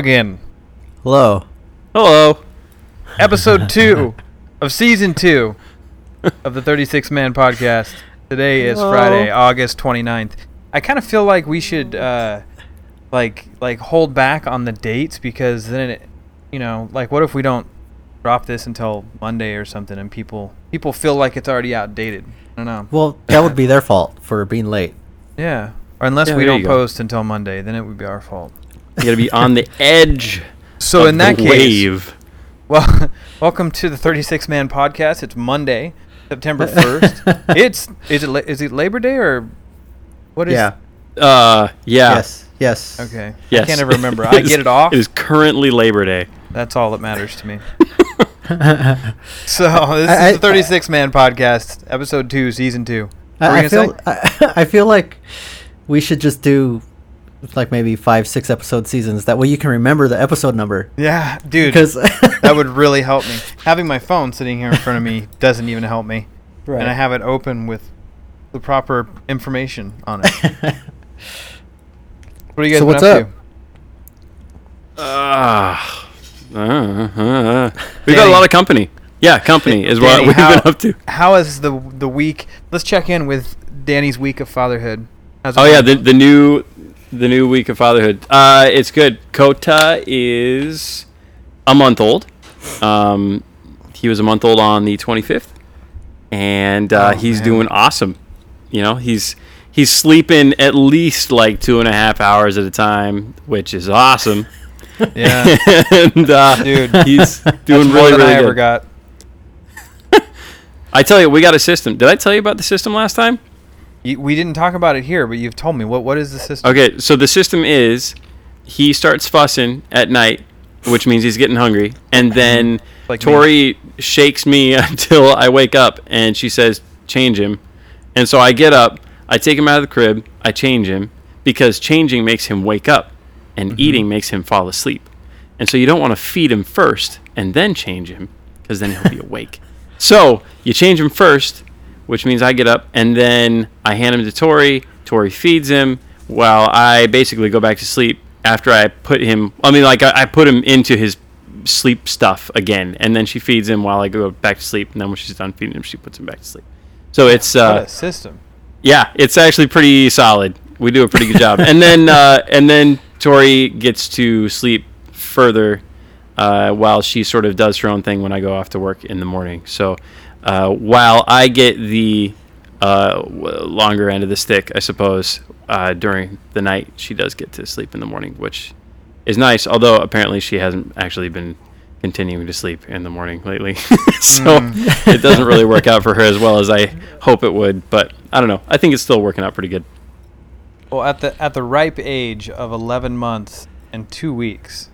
Well, hello again. Hello. Hello. Episode two of season two of the 36th Man Podcast. Today is Hello. Friday, August 29th. I kind of feel like we should, uh, like, like hold back on the dates because then it, you know, like, what if we don't drop this until Monday or something, and people people feel like it's already outdated? I don't know. Well, that would be their fault for being late. Yeah. Or unless Yeah, we don't post until Monday, then it would be our fault. You got to be on the edge. So of in that the case, wave. Well, welcome to the 36th Man Podcast. It's Monday, September 1st. it's is it la- is it Labor Day or what is? yeah. Uh, yeah. Yes. Yes. Okay. Yes. I can't ever remember. I get it off. It is currently Labor Day. That's all that matters to me. So this I- is the 36th Man Podcast, episode two, season two. I, I feel. I, I feel like we should just do like maybe five, six episode seasons. That way you can remember the episode number. Yeah, dude. Because that would really help me. Having my phone sitting here in front of me doesn't even help me, Right. and I have it open with the proper information on it. What are you guys So been what's up, up? to? Ah. Uh, uh, we've got a lot of company. Yeah, company is what we've how- been up to. How is the the week? Let's check in with Danny's week of fatherhood. How's Oh yeah, the the new the new week of fatherhood. Uh, it's good. Kota is a month old. Um, he was a month old on the 25th, and uh, Oh, he's man. doing awesome. You know, he's he's sleeping at least like two and a half hours at a time, which is awesome. yeah, and uh, Dude. he's doing more really really I ever got. I tell you, we got a system. Did I tell you about the system last time? You, we didn't talk about it here, but you've told me. What what is the system? Okay, so the system is he starts fussing at night, which means he's getting hungry, and then Like me. Tori shakes me until I wake up, and she says, "Change him," and so I get up, I take him out of the crib, I change him because changing makes him wake up, and mm-hmm. eating makes him fall asleep, and so you don't want to feed him first and then change him because then he'll be awake. So you change him first, which means I get up and then I hand him to Tori. Tori feeds him while I basically go back to sleep after I put him. I mean, like I, I put him into his sleep stuff again, and then she feeds him while I go back to sleep. And then when she's done feeding him, she puts him back to sleep. So it's What uh, a system. yeah, it's actually pretty solid. We do a pretty good job. And then uh, and then Tori gets to sleep further uh, while she sort of does her own thing when I go off to work in the morning. So uh, while I get the uh, longer end of the stick, I suppose, uh, during the night, she does get to sleep in the morning, which is nice. Although apparently she hasn't actually been continuing to sleep in the morning lately, so it doesn't really work out for her as well as I hope it would. But I don't know. I think it's still working out pretty good. Well, at the at the ripe age of 11 months and two weeks,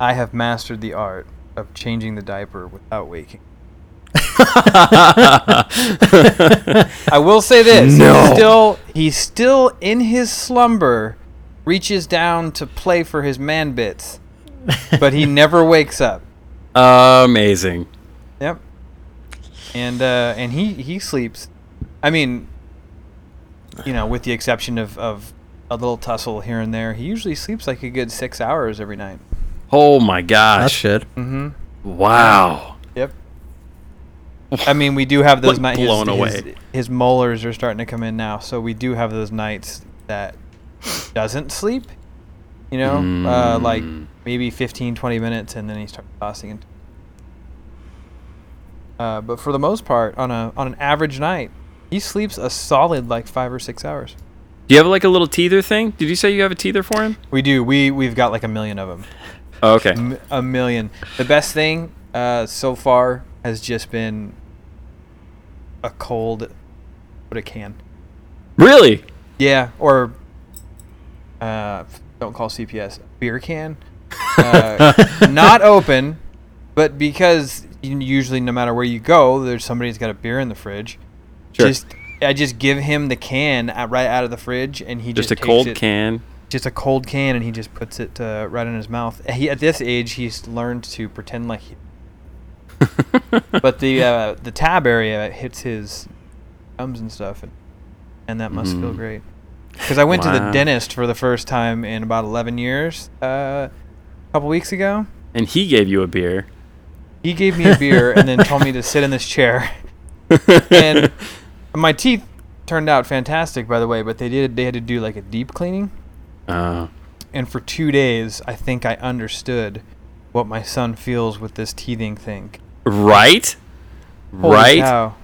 I have mastered the art of changing the diaper without waking. I will say this: No. he's still he's still in his slumber, reaches down to play for his man bits, but he never wakes up. Amazing. Yep. And uh, and he he sleeps. I mean, you know, with the exception of of a little tussle here and there, he usually sleeps like a good six hours every night. Oh my That's gosh. good. Mm-hmm. Wow. I mean, we do have those Like nights. blown his, away. His, his molars are starting to come in now, so we do have those nights that doesn't sleep. You know, uh, like Mm. maybe 15, 20 minutes, and then he starts tossing. And uh, but for the most part, on a on an average night, he sleeps a solid like five or six hours. Do you have like a little teether thing? Did you say you have a teether for him? We do. We we've got like a million of them. Oh, okay. M- a million. The best thing uh, so far has just been a cold, what a can. Really? Yeah, or uh, don't call CPS beer can. Uh, not open, but because usually no matter where you go, there's somebody's got a beer in the fridge. Sure. Just I just give him the can right out of the fridge, and he Just just, a cold it, can. just a cold can, and he just puts it uh, right in his mouth. He at this age, he's learned to pretend like. He, but the uh, the tab area hits his gums and stuff, and, and that must feel Mhm. great. because I went to the dentist for the first time in about 11 years uh, a couple weeks ago. And he gave you a beer. He gave me a beer and then told me to sit in this chair. And my teeth turned out fantastic, by the way, but they did they had to do like a deep cleaning. Uh, And for two days, I think I understood what my son feels with this teething thing. Right? Holy right? cow.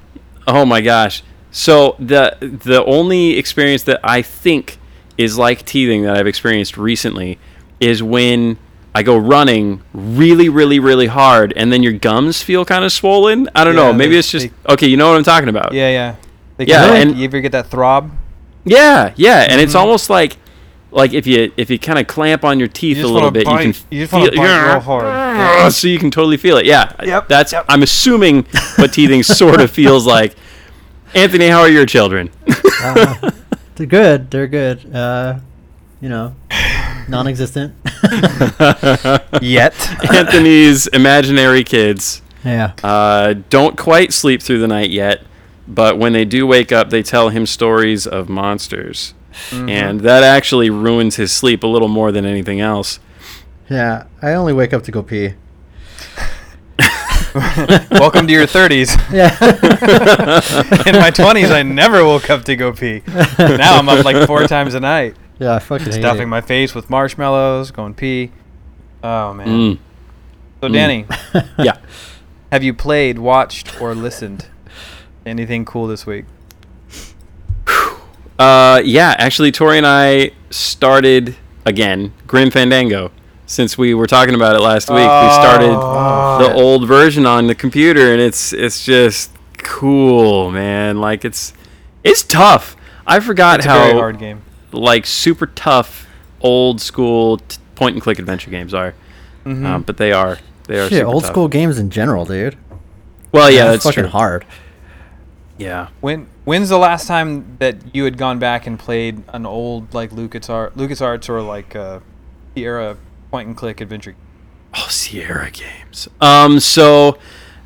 Oh my gosh. So the the only experience that I think is like teething that I've experienced recently is when I go running really, really, really hard, and then your gums feel kind of swollen. I don't know. Maybe they- it's just they- okay. You know what I'm talking about? Yeah, yeah. They Yeah, and- you ever get that throb? yeah, yeah. And it's Mhm. almost like like if you if you kind of clamp on your teeth You a little bit, bite- you can you just feel bite real hard. Yeah. so you can totally feel it. Yeah, Yep, That's yep. I'm assuming what teething sort of feels like. Anthony, how are your children? Uh, they're good. They're good. Uh, you know, non-existent. Yet. Anthony's imaginary kids yeah. uh, don't quite sleep through the night yet, but when they do wake up, they tell him stories of monsters. Mm-hmm. And that actually ruins his sleep a little more than anything else. Yeah. I only wake up to go pee. Welcome to your 30s. Yeah. In my 20s, I never woke up to go pee. Now I'm up like four times a night, yeah. I fucking hate stuffing it. my face with marshmallows, going pee. Oh man. Mm. So Mm. Danny, Yeah. have you played, watched, or listened anything cool this week? Uh, yeah, actually, Tori and I started again Grim Fandango. Since we were talking about it last week, we started Oh, the old version on the computer, and it's it's just cool, man. Like it's it's tough. I forgot It's a how very hard game. like super tough old school t- point and click adventure games are, Mhm. um, but they are they are Shit, super old tough. school games in general, dude. Well, yeah, That's that's fucking true. hard. Yeah. When when's the last time that you had gone back and played an old like LucasArts, LucasArts or like uh, Sierra point and click adventure? Oh, Sierra games. Um, so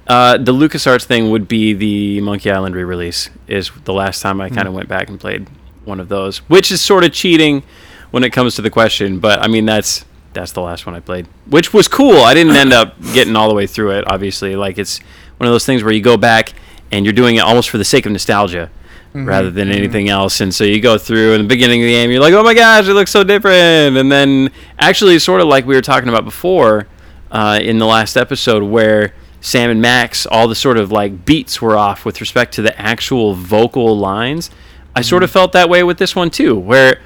uh, the LucasArts thing would be the Monkey Island re-release. Is the last time I kind of went back and played one of those, which is sort of cheating when it comes to the question. But I mean, that's that's the last one I played, which was cool. I didn't end up getting all the way through it. Obviously, like it's one of those things where you go back and you're doing it almost for the sake of nostalgia. Mm-hmm. Rather than mm-hmm. anything else, and so you go through in the beginning of the game, you're like, "Oh my gosh, it looks so different," and then actually, sort of like we were talking about before, uh, in the last episode where Sam and Max, all the sort of like beats were off with respect to the actual vocal lines. I sort of mm-hmm. felt that way with this one too, where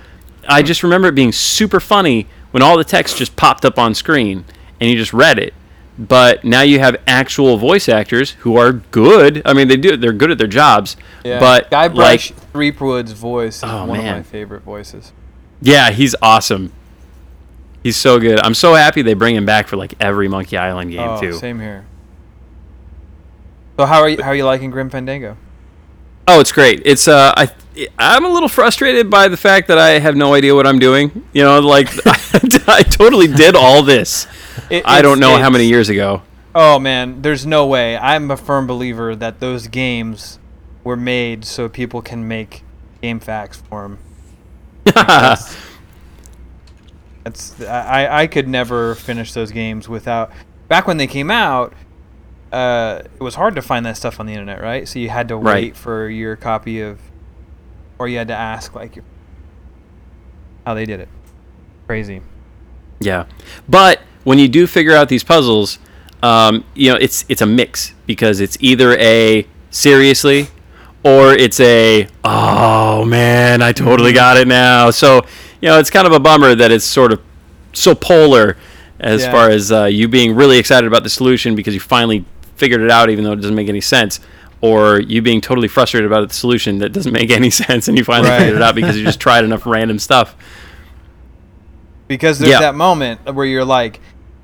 I just remember it being super funny when all the text just popped up on screen and you just read it. But now you have actual voice actors who are good. I mean, they do they're good at their jobs. Yeah. But Guy like, Brush Threepwood's voice is Oh, one man. of my favorite voices. yeah, he's awesome. He's so good. I'm so happy they bring him back for like every Monkey Island game oh, too. same here. So how are you how are you liking Grim Fandango? Oh, it's great. It's uh, I I'm a little frustrated by the fact that I have no idea what I'm doing. You know, like I totally did all this. It- I don't know how many years ago. Oh man, there's no way. I'm a firm believer that those games were made so people can make GameFAQs for them. That's, that's I I could never finish those games without. Back when they came out, uh, it was hard to find that stuff on the internet, right? So you had to Right. wait for your copy of, or you had to ask like your, how they did it. Crazy. Yeah, but when you do figure out these puzzles, um, you know it's it's a mix because it's either a seriously, or it's a oh man I totally got it now. So you know it's kind of a bummer that it's sort of so polar as Yeah. far as uh, you being really excited about the solution because you finally figured it out even though it doesn't make any sense. Or you being totally frustrated about the solution that doesn't make any sense, and you finally Right. figured it out because you just tried enough random stuff. Because there's Yeah. that moment where you're like,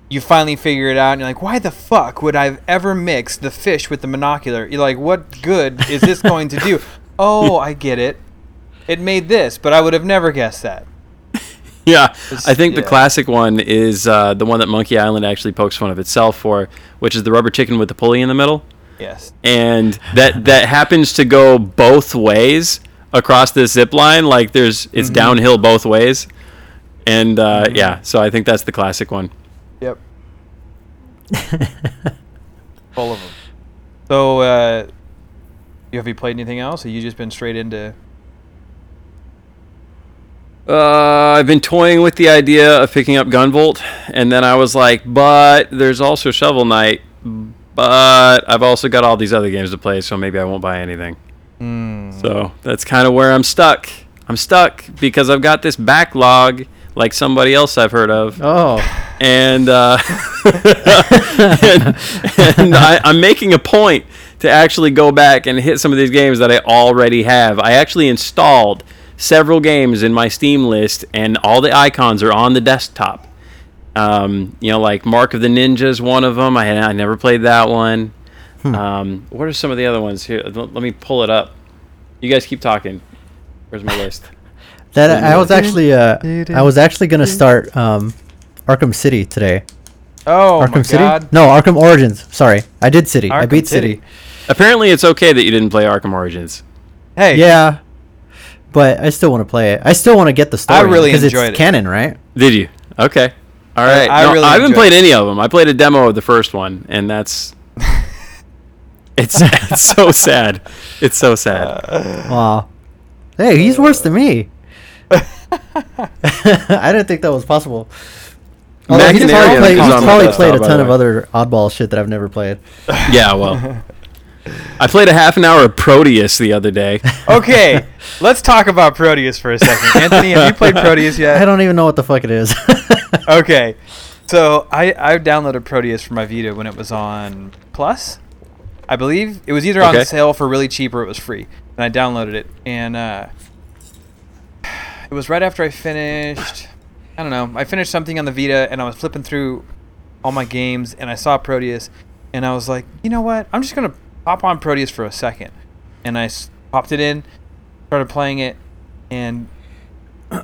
you finally figure it out, and you're like, why the fuck would I ever mix the fish with the monocular? You're like, what good is this going to do? Oh, I get it. It made this, but I would have never guessed that. Yeah, It's- I think the classic one is uh, the one that Monkey Island actually pokes fun of itself for, which is the rubber chicken with the pulley in the middle, Yes. and that that happens to go both ways across this zip line. Like there's it's downhill both ways, and uh, yeah. So I think that's the classic one. Yep. Full of them. So, uh, you have you played anything else? Or you just been straight into? Uh, I've been toying with the idea of picking up Gunvolt, and then I was like, but there's also Shovel Knight, but I've also got all these other games to play, so maybe I won't buy anything. Hmm. So that's kind of where I'm stuck. I'm stuck because I've got this backlog, like somebody else I've heard of, Oh, and uh, and, and I, I'm making a point to actually go back and hit some of these games that I already have. I actually installed several games in my Steam list, and all the icons are on the desktop. Um, you know, like Mark of the Ninja is one of them. I I never played that one. Um, what are some of the other ones here? Let let me pull it up. You guys keep talking. Where's my list? That I was actually uh, I was actually gonna start um, Arkham City today. Oh Arkham my City? God! No, Arkham Origins. Sorry, I did City. I Arkham beat City. City. Apparently, it's okay that you didn't play Arkham Origins. Hey, Yeah, but I still want to play it. I still want to get the story really because enjoyed it's it. canon, right? Did you? Okay. All right. I- right. I No, really I haven't enjoyed played it. any of them. I played a demo of the first one, and that's. It's, it's so sad. It's so sad. Wow. Hey, he's worse than me. I didn't think that was possible. Although he's probably, played, he's probably played a ton of other oddball shit that I've never played. Yeah, well. I played a half an hour of Proteus the other day. Okay, let's talk about Proteus for a second. Anthony, have you played Proteus yet? I don't even know what the fuck it is. okay, so I I downloaded Proteus for my Vita when it was on Plus, I believe it was either Okay. on sale for really cheap or it was free, and I downloaded it, and uh, it was right after I finished. I don't know. I finished something on the Vita, and I was flipping through all my games, and I saw Proteus, and I was like, you know what? I'm just gonna pop on Proteus for a second, and I popped it in, started playing it, and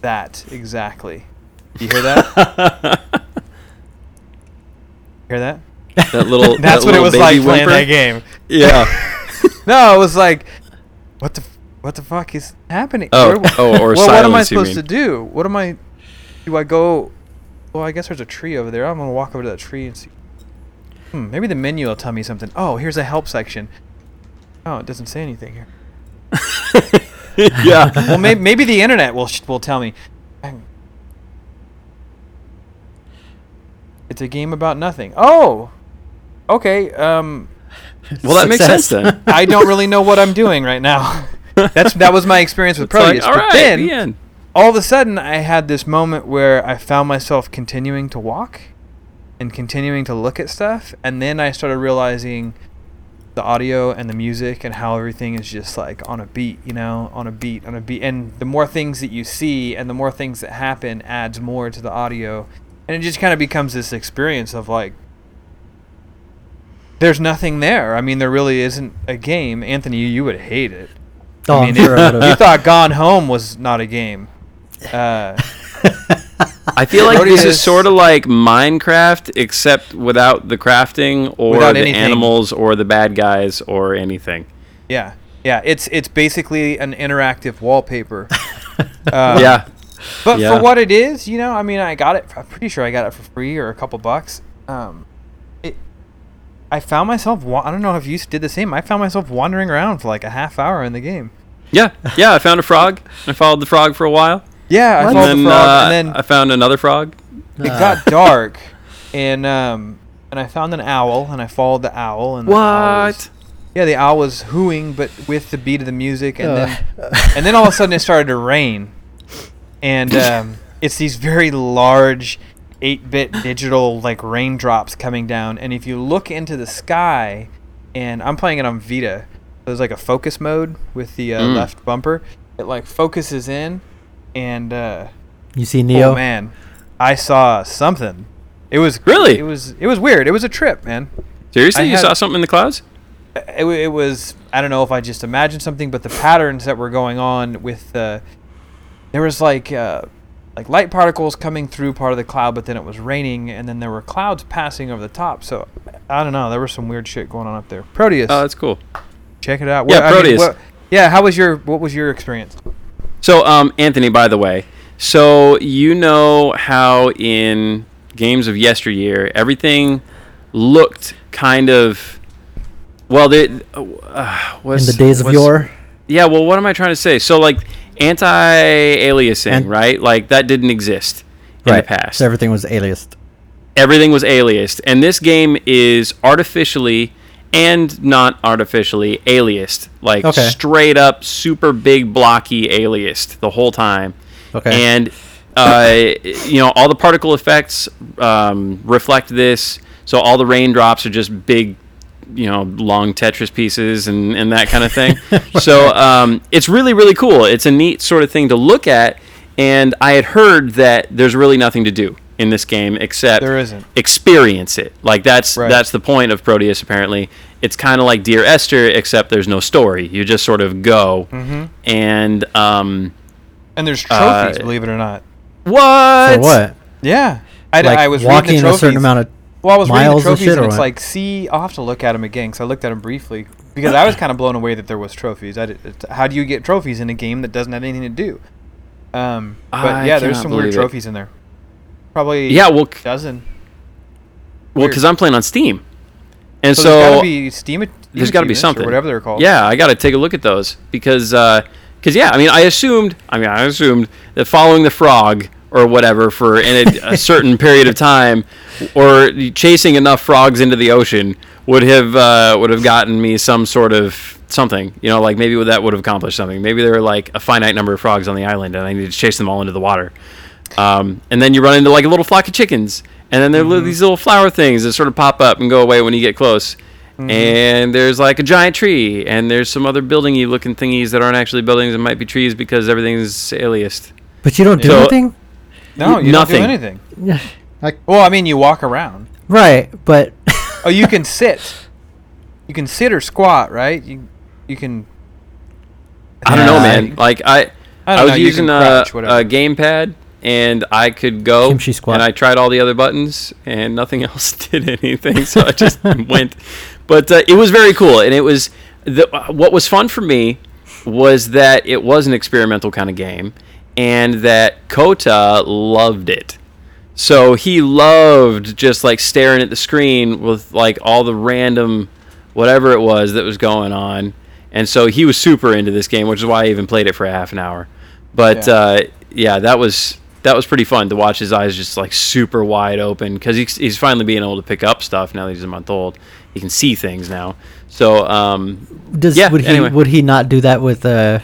that exactly. You hear that? hear that? That little. That's that what it was like playing whimper. that game. Yeah. No, it was like, what the, what the fuck is happening? Oh, Where- oh, or well, what am I supposed to do? What am I? Do I go? Well, I guess there's a tree over there. I'm gonna walk over to that tree and see. Hmm, maybe the menu will tell me something. Oh, here's a help section. Oh, it doesn't say anything here. yeah. Well, maybe, maybe the internet will sh- will tell me. It's a game about nothing. Oh, okay. Um, Well, that makes sense then. I don't really know what I'm doing right now. That's that was my experience with like, Proteus. all but right, then the all of a sudden, I had this moment where I found myself continuing to walk and continuing to look at stuff, and then I started realizing the audio and the music and how everything is just like on a beat, you know, on a beat, on a beat. And the more things that you see and the more things that happen adds more to the audio. And it just kind of becomes this experience of like, there's nothing there. I mean, there really isn't a game. Anthony, you would hate it. Oh, I mean, it- you thought Gone Home was not a game. Uh, I feel like this is sort of like Minecraft, except without the crafting or Without the anything. animals or the bad guys or anything. yeah, yeah. It's it's basically an interactive wallpaper. Uh, yeah. But Yeah. for what it is, you know, I mean, I got it. I'm pretty sure I got it for free or a couple bucks. Um, it. I found myself. Wa- I don't know if you did the same. I found myself wandering around for like a half hour in the game. Yeah. Yeah. I found a frog. I followed the frog for a while. Yeah, I followed And the frog, uh, and then I found another frog. it Ah. got dark, and um, and I found an owl, and I followed the owl, and the owl was- What? Yeah, the owl was hooing, but with the beat of the music, and Uh. then and then all of a sudden it started to rain, and um, it's these very large, eight-bit digital like raindrops coming down, and if you look into the sky, and I'm playing it on Vita, there's like a focus mode with the uh, Mm. left bumper. It like focuses in, and uh, You see Neo? oh man, I saw something. It was Really? It was it was weird. It was a trip, man Seriously? I you had- saw something in the clouds? it, it was I don't know if I just imagined something, but the patterns that were going on with the there was like uh, like light particles coming through part of the cloud, but then it was raining, and then there were clouds passing over the top. So I don't know. There was some weird shit going on up there. Proteus, Oh, that's cool. check it out. yeah, What- I mean, Proteus. what- yeah, how was your what was your experience? So, um, Anthony, by the way, so you know how in games of yesteryear everything looked kind of well, they, uh, was, In the days of yore. Yeah, well, what am I trying to say? So, like anti-aliasing, And- right? Like that didn't exist in the past. So everything was aliased. everything was aliased and this game is artificially and not artificially aliased like Okay. straight up super big blocky aliased the whole time Okay. and uh, you know all the particle effects um, reflect this so all the raindrops are just big you know long tetris pieces and, and that kind of thing so um, it's really really cool it's a neat sort of thing to look at and i had heard that there's really nothing to do in this game except There isn't. experience it like that's Right. that's the point of proteus apparently it's kind of like dear esther except there's no story you just sort of go Mm-hmm. and um And there's trophies, Uh, believe it or not. what For what? Yeah, I, like I was walking reading the a certain amount of. Well, I was reading the trophies, and it's like, see, I'll have to look at them again because I looked at them briefly because I was kind of blown away that there was trophies. I did, how do you get trophies in a game that doesn't have anything to do? Um, but I yeah, there's some weird it. trophies in there. Probably yeah well a dozen. well because i'm playing on steam and So, so, there's gotta be Steam. there's got to be something whatever they're called. yeah i got to take a look at those because because yeah i mean i assumed i mean i assumed that following the frog or whatever for in a, a certain period of time or chasing enough frogs into the ocean would have uh, would have gotten me some sort of something you know like maybe that would have accomplished something. Maybe there were like a finite number of frogs on the island and i needed to chase them all into the water. Um, and then you run into like a little flock of chickens and then there are these little flower things that sort of pop up and go away when you get close. And there's like a giant tree and there's some other buildingy looking thingies that aren't actually buildings and might be trees because everything's aliased. But you don't do So- anything. No, you Nothing. don't do anything. Like Well, I mean, you walk around. right, but. Oh, you can sit. You can sit or squat, right? You you can. I don't know, man. Like I, I I, was know, using can a, crouch, whatever. a gamepad, and I could go, Kimchi squat. and I tried all the other buttons, and nothing else did anything. So I just went. But uh, it was very cool, and it was the what was fun for me was that it was an experimental kind of game, and that Kota loved it. So he loved just like staring at the screen with like all the random whatever it was that was going on. And so he was super into this game, which is why I even played it for a half an hour. But Yeah. uh, yeah, that was that was pretty fun to watch his eyes just like super wide open because he's, he's finally being able to pick up stuff now that he's a month old. He can see things now. So um, Does Yeah, would he anyway. would he not do that with uh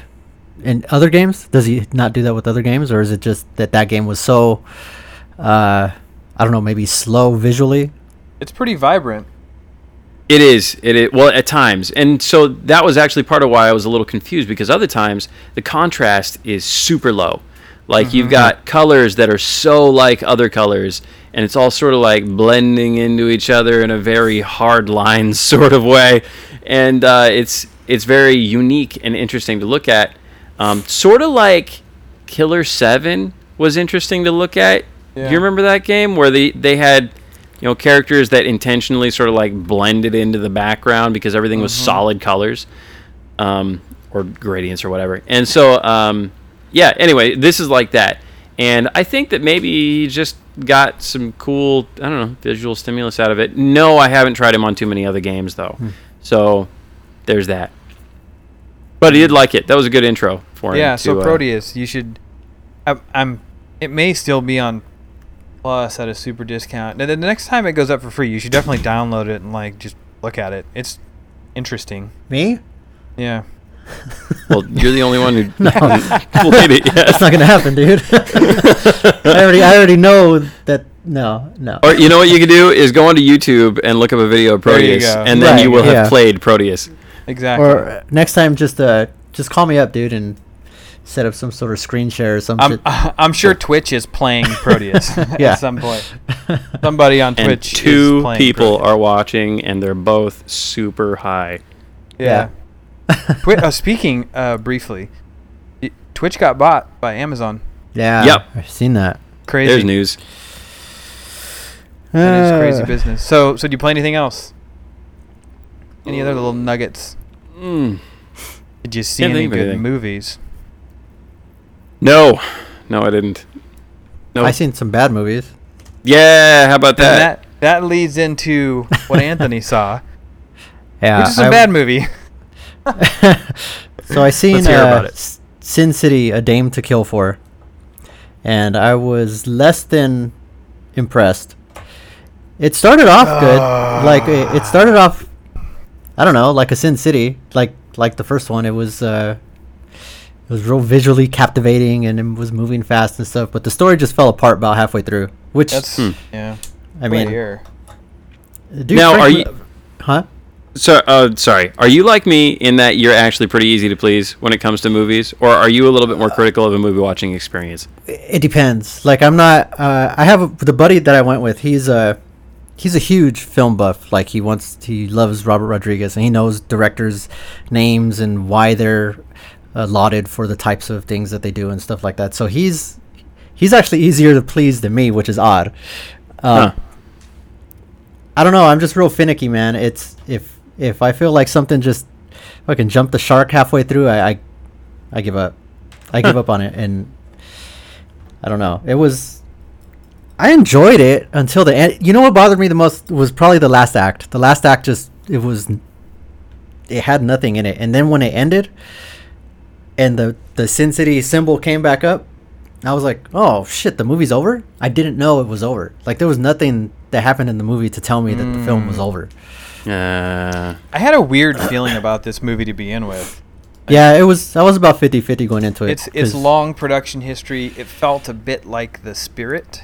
in other games? Does he not do that with other games, or is it just that that game was so uh I don't know, maybe slow visually? It's pretty vibrant. It is. It is. Well, at times, and so that was actually part of why I was a little confused because other times the contrast is super low. Like you've got colors that are so like other colors, and it's all sort of like blending into each other in a very hard line sort of way, and uh, it's it's very unique and interesting to look at. Um, sort of like Killer Seven was interesting to look at. Yeah. Do you remember that game where they they had you know characters that intentionally sort of like blended into the background because everything was solid colors um, or gradients or whatever? And so um, yeah anyway this is like that. And i think that maybe he just got some cool i don't know visual stimulus out of it. No i haven't tried him on too many other games though. So there's that but he did like it that was a good intro for him Yeah, so to, uh, Proteus, you should. I, I'm. It may still be on Plus at a super discount. And then the next time it goes up for free, you should definitely download it and like just look at it. It's interesting. Me? Yeah. well you're the only one who played it yet That's not gonna happen, dude. I already I already know that no, no. Or you know what you could do is go onto YouTube and look up a video of Proteus, and then Right, you will have played Proteus. Exactly. Or uh, next time just uh just call me up, dude, and set up some sort of screen share or some I'm, shit. I'm sure Twitch is playing Proteus Yeah. at some point. Somebody on And Twitch two is playing people Proteus. are watching, and they're both super high. Yeah. Twi- uh, speaking uh, briefly, y- Twitch got bought by Amazon. yeah. Yep. I've seen that. Crazy. There's news. That is crazy Uh, business. So, so do you play anything else? Any other little nuggets? Mm. Did Did you see Can't any good anything. movies? No, no, I didn't. No. I seen some bad movies. Yeah, how about And that? that that leads into what Anthony saw, Yeah, which is a I- bad movie. So I seen uh, about it. S- Sin City: A Dame to Kill For, and I was less than impressed. It started off good, like it, it started off. I don't know, like a Sin City, like like the first one. It was uh, it was real visually captivating and it was moving fast and stuff. But the story just fell apart about halfway through. Which That's Hmm. yeah. I mean, here. dude, Now, are you- Huh? So, uh, sorry. Are you like me in that you're actually pretty easy to please when it comes to movies, or are you a little bit more critical of a movie watching experience? It depends. Like I'm not. Uh, I have a, the buddy that I went with. He's a he's a huge film buff. Like he wants he loves Robert Rodriguez and he knows directors' names and why they're uh, lauded for the types of things that they do and stuff like that. So he's he's actually easier to please than me, which is odd. Um, Huh. I don't know. I'm just real finicky, man. It's if if I feel like something just fucking jump the shark halfway through, I I, I give up. I give up on it, and I don't know. It was. I enjoyed it until the end. You know what bothered me the most was probably the last act. The last act just it was. It had nothing in it, and then when it ended, and the the Sin City symbol came back up, I was like, "Oh shit, the movie's over." I didn't know it was over. Like there was nothing that happened in the movie to tell me that the film was over. Uh, I had a weird feeling about this movie to begin with. Yeah, it was. I was about 50-50 going into it. It's it's 'cause- long production history. It felt a bit like The Spirit.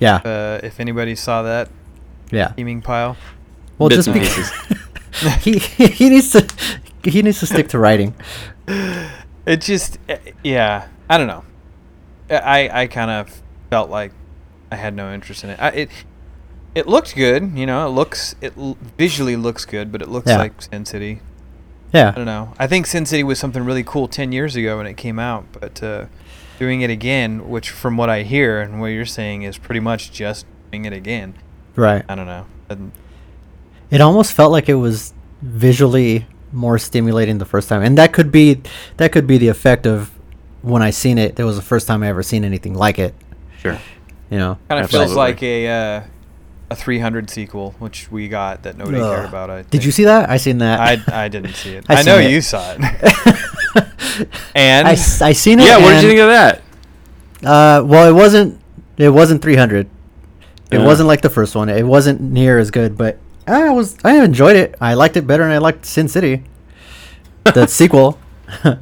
Yeah, Uh, if anybody saw that yeah. teaming pile. Well, Bits just and because he he needs to he needs to stick to writing. It just, eh, yeah, I don't know. I I kind of felt like I had no interest in it. I, it it looked good, you know. It looks it l- visually looks good, but it looks Yeah. like Sin City. Yeah, I don't know. I think Sin City was something really cool ten years ago when it came out, but uh, doing it again, which from what I hear and what you're saying is pretty much just doing it again. right. I don't know. Doesn't- It almost felt like it was visually more stimulating the first time, and that could be that could be the effect of when I seen it. It was the first time I ever seen anything like it. sure. You know. Kind of feels like a uh, a 300 sequel, which we got that nobody cared about. I Did you see that? I seen that. I I didn't see it. I I, know it. you saw it. and I, I seen it. Yeah, what did you think of that? Uh, well, it wasn't. It wasn't 300. It Yeah. wasn't like the first one. It wasn't near as good, but I was. I enjoyed it. I liked it better than I liked Sin City, the sequel. I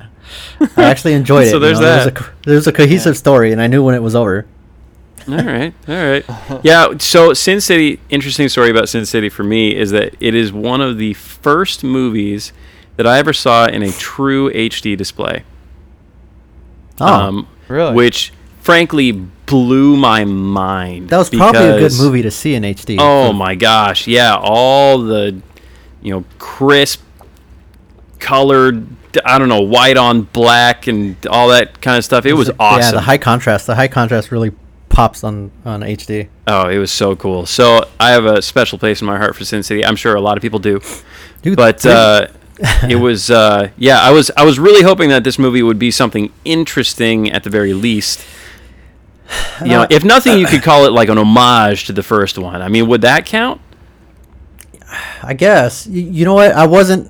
actually enjoyed it. So you there's know, There was a, that. co- there was a cohesive story, and I knew when it was over. All right, all right. Yeah, so Sin City, interesting story about Sin City for me is that it is one of the first movies that I ever saw in a true HD display. Oh, Um, Really? Which, frankly, blew my mind. that was probably a good movie to see in HD. Oh my gosh, yeah, all the, you know, crisp, colored, I don't know, white on black and all that kind of stuff. It was awesome. Yeah, the high contrast. The high contrast really pops on on HD. Oh, it was so cool. So I have a special place in my heart for Sin City. I'm sure a lot of people do. Dude, But uh, it was, uh, yeah, I was, I was really hoping that this movie would be something interesting at the very least. You know, Uh, if nothing, you could call it like an homage to the first one. I mean, would that count? I guess. You know what? I wasn't.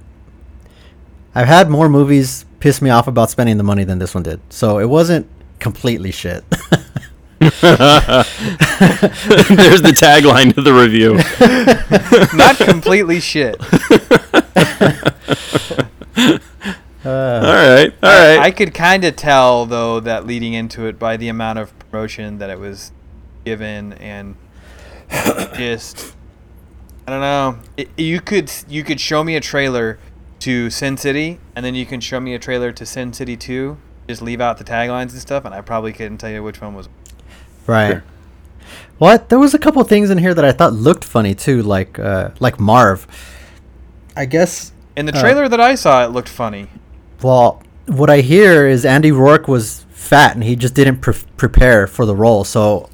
I've had more movies piss me off about spending the money than this one did, so it wasn't completely shit. There's the tagline to the review. not completely shit. Uh, all right, all right. I, I could kind of tell though that leading into it by the amount of promotion that it was given and just I don't know. It, you could you could show me a trailer to Sin City and then you can show me a trailer to Sin City 2. Just leave out the taglines and stuff and I probably couldn't tell you which one was right. Sure. What? There was a couple things in here that I thought looked funny too, like uh, like Marv. I guess. In the Uh, trailer that I saw it looked funny. Well, what I hear is Andy Rourke was fat and he just didn't pre- prepare for the role. So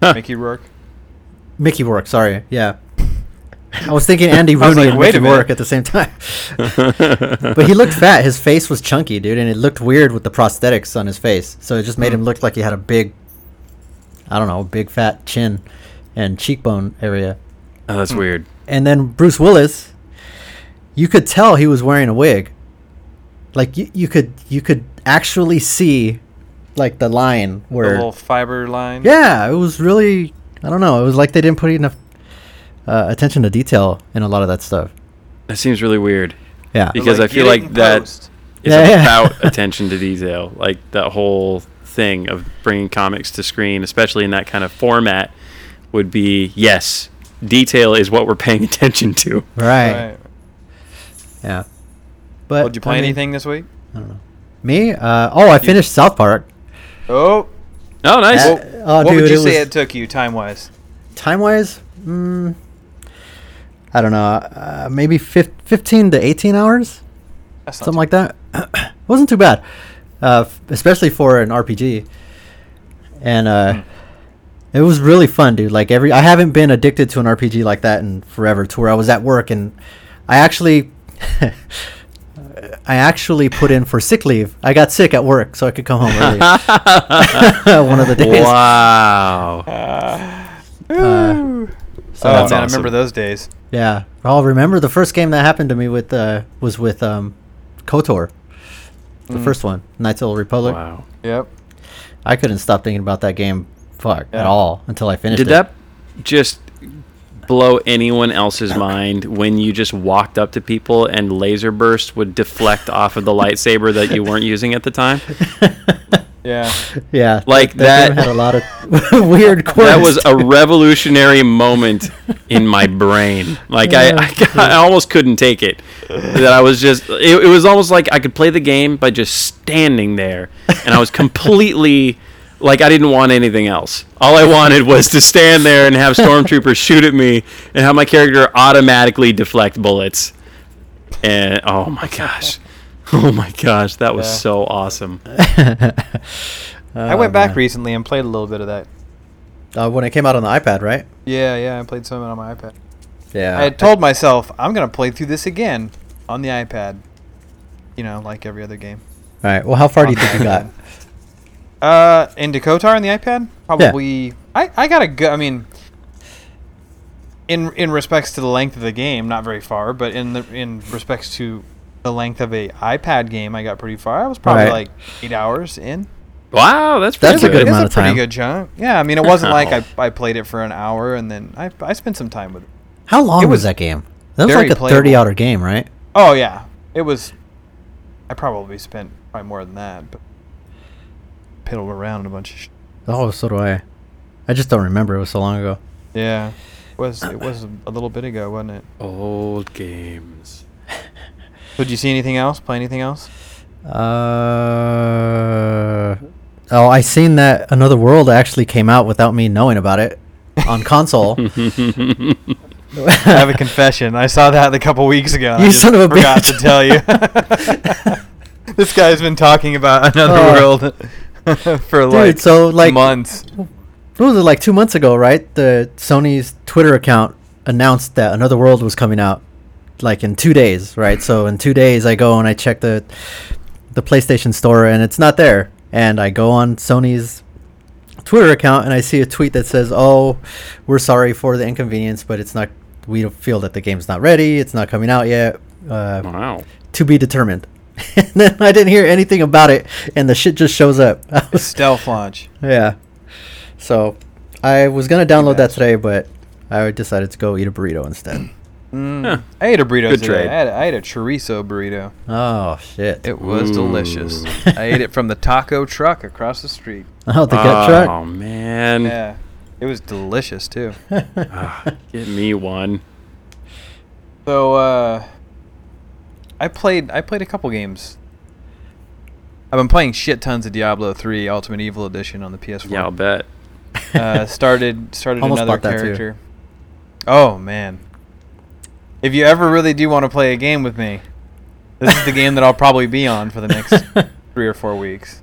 Mickey Rourke. Mickey Rourke, sorry, yeah. I was thinking Andy I was Rooney like, and Mickey. Rourke at the same time. but he looked fat. His face was chunky, dude, and it looked weird with the prosthetics on his face. So it just made him look like he had a big, I don't know, big fat chin and cheekbone area. Oh, that's weird. And then Bruce Willis, you could tell he was wearing a wig. Like you, you could you could actually see like the line where The little fiber line. yeah, it was really I don't know, it was like they didn't put enough uh, attention to detail in a lot of that stuff. That seems really weird Yeah. They're because I feel like in that post." is Yeah, yeah. about attention to detail. Like that whole thing of bringing comics to screen, especially in that kind of format, would be yes, detail is what we're paying attention to. Right. Right. Yeah. But Did you play I mean, anything this week? I don't know. Me? Uh, oh, I finished South Park. Oh, Oh, nice. Uh, what, oh, what dude, would you it say was- it took you time wise? Time wise, mm, I don't know. Uh, maybe fif- 15 to 18 hours, That's something like that. it wasn't too bad, uh, f- especially for an RPG. And uh, Hmm. it was really fun, dude. Like every, I haven't been addicted to an RPG like that in forever. To where I was at work and I actually, I actually put in for sick leave. I got sick at work, so I could come home early. One of the days. Wow. Uh, oh so man, That's I remember those days. Yeah. I'll remember the first game that happened to me with uh was with um KOTOR. The Mm. first one, Knights of the Old Republic. Wow. Yep. I couldn't stop thinking about that game fuck at all until I finished it. Did it. that just blow anyone else's mind when you just walked up to people and laser burst would deflect off of the lightsaber that you weren't using at the time? Yeah. yeah. Like game that- had a lot of weird quirks. That was a revolutionary moment in my brain. Like I, I, I almost couldn't take it. That I was just, it, it was almost like I could play the game by just standing there, and I was completely like I didn't want anything else. All I wanted was to stand there and have stormtroopers shoot at me, and have my character automatically deflect bullets. And oh my gosh, oh my gosh, that was Yeah. so awesome. I went back recently and played a little bit of that. uh, when it came out on the iPad, right? Yeah, yeah, I played some of it on my iPad. Yeah. I had told myself I'm gonna play through this again on the iPad. You know, like every other game. all right. Well, how far do you think you got? iPad. Uh, into KOTOR on the iPad, probably. I I got a good. I mean, in in respects to the length of the game, not very far, but in the in respects to the length of a iPad game, I got pretty far. I was probably Right. like eight hours in. Wow, that's That's pretty a good It's amount a of pretty good chunk. Yeah, I mean, it wasn't like I, I played it for an hour and then I, I spent some time with it. How long It was was that game? That was like a playable. 30 hour game, right? Oh yeah, it was. I probably spent probably more than that, but piddled around a bunch of. Sh- Oh, so do I. I just don't remember. It was so long ago. yeah, it was it was a little bit ago, wasn't it? Old games. So did you see anything else? Play anything else? Uh, oh, I seen that Another World actually came out without me knowing about it on console. I have a confession. I saw that a couple weeks ago. and I You just son of a forgot bitch. to tell you. this guy's been talking about another Oh. world for like Dude, so like, months. what was it like two months ago? Right, the Sony's Twitter account announced that Another World was coming out, like in two days. Right, so in two days I go and I check the the PlayStation Store and it's not there, and I go on Sony's Twitter account and I see a tweet that says, "Oh, we're sorry for the inconvenience, but it's not. We feel that the game's not ready. It's not coming out yet. Uh, Wow. to be determined." and then I didn't hear anything about it, and the shit just shows up. I Stealth launch. yeah. So I was gonna download that today, but I decided to go eat a burrito instead. Mm. Huh. I ate a burrito Good today. trade. I had, I had a chorizo burrito. Oh shit! It was delicious. I ate it from the taco truck across the street. oh, the gut oh truck. Oh man. Yeah, it was delicious too. Ah, get me one. So uh, I played I played a couple games. I've been playing shit tons of Diablo 3 Ultimate Evil Edition on the PS4. Yeah, I'll bet. uh, started started another bought too. character. Oh man! If you ever really do want to play a game with me, this is the game that I'll probably be on for the next three or four weeks.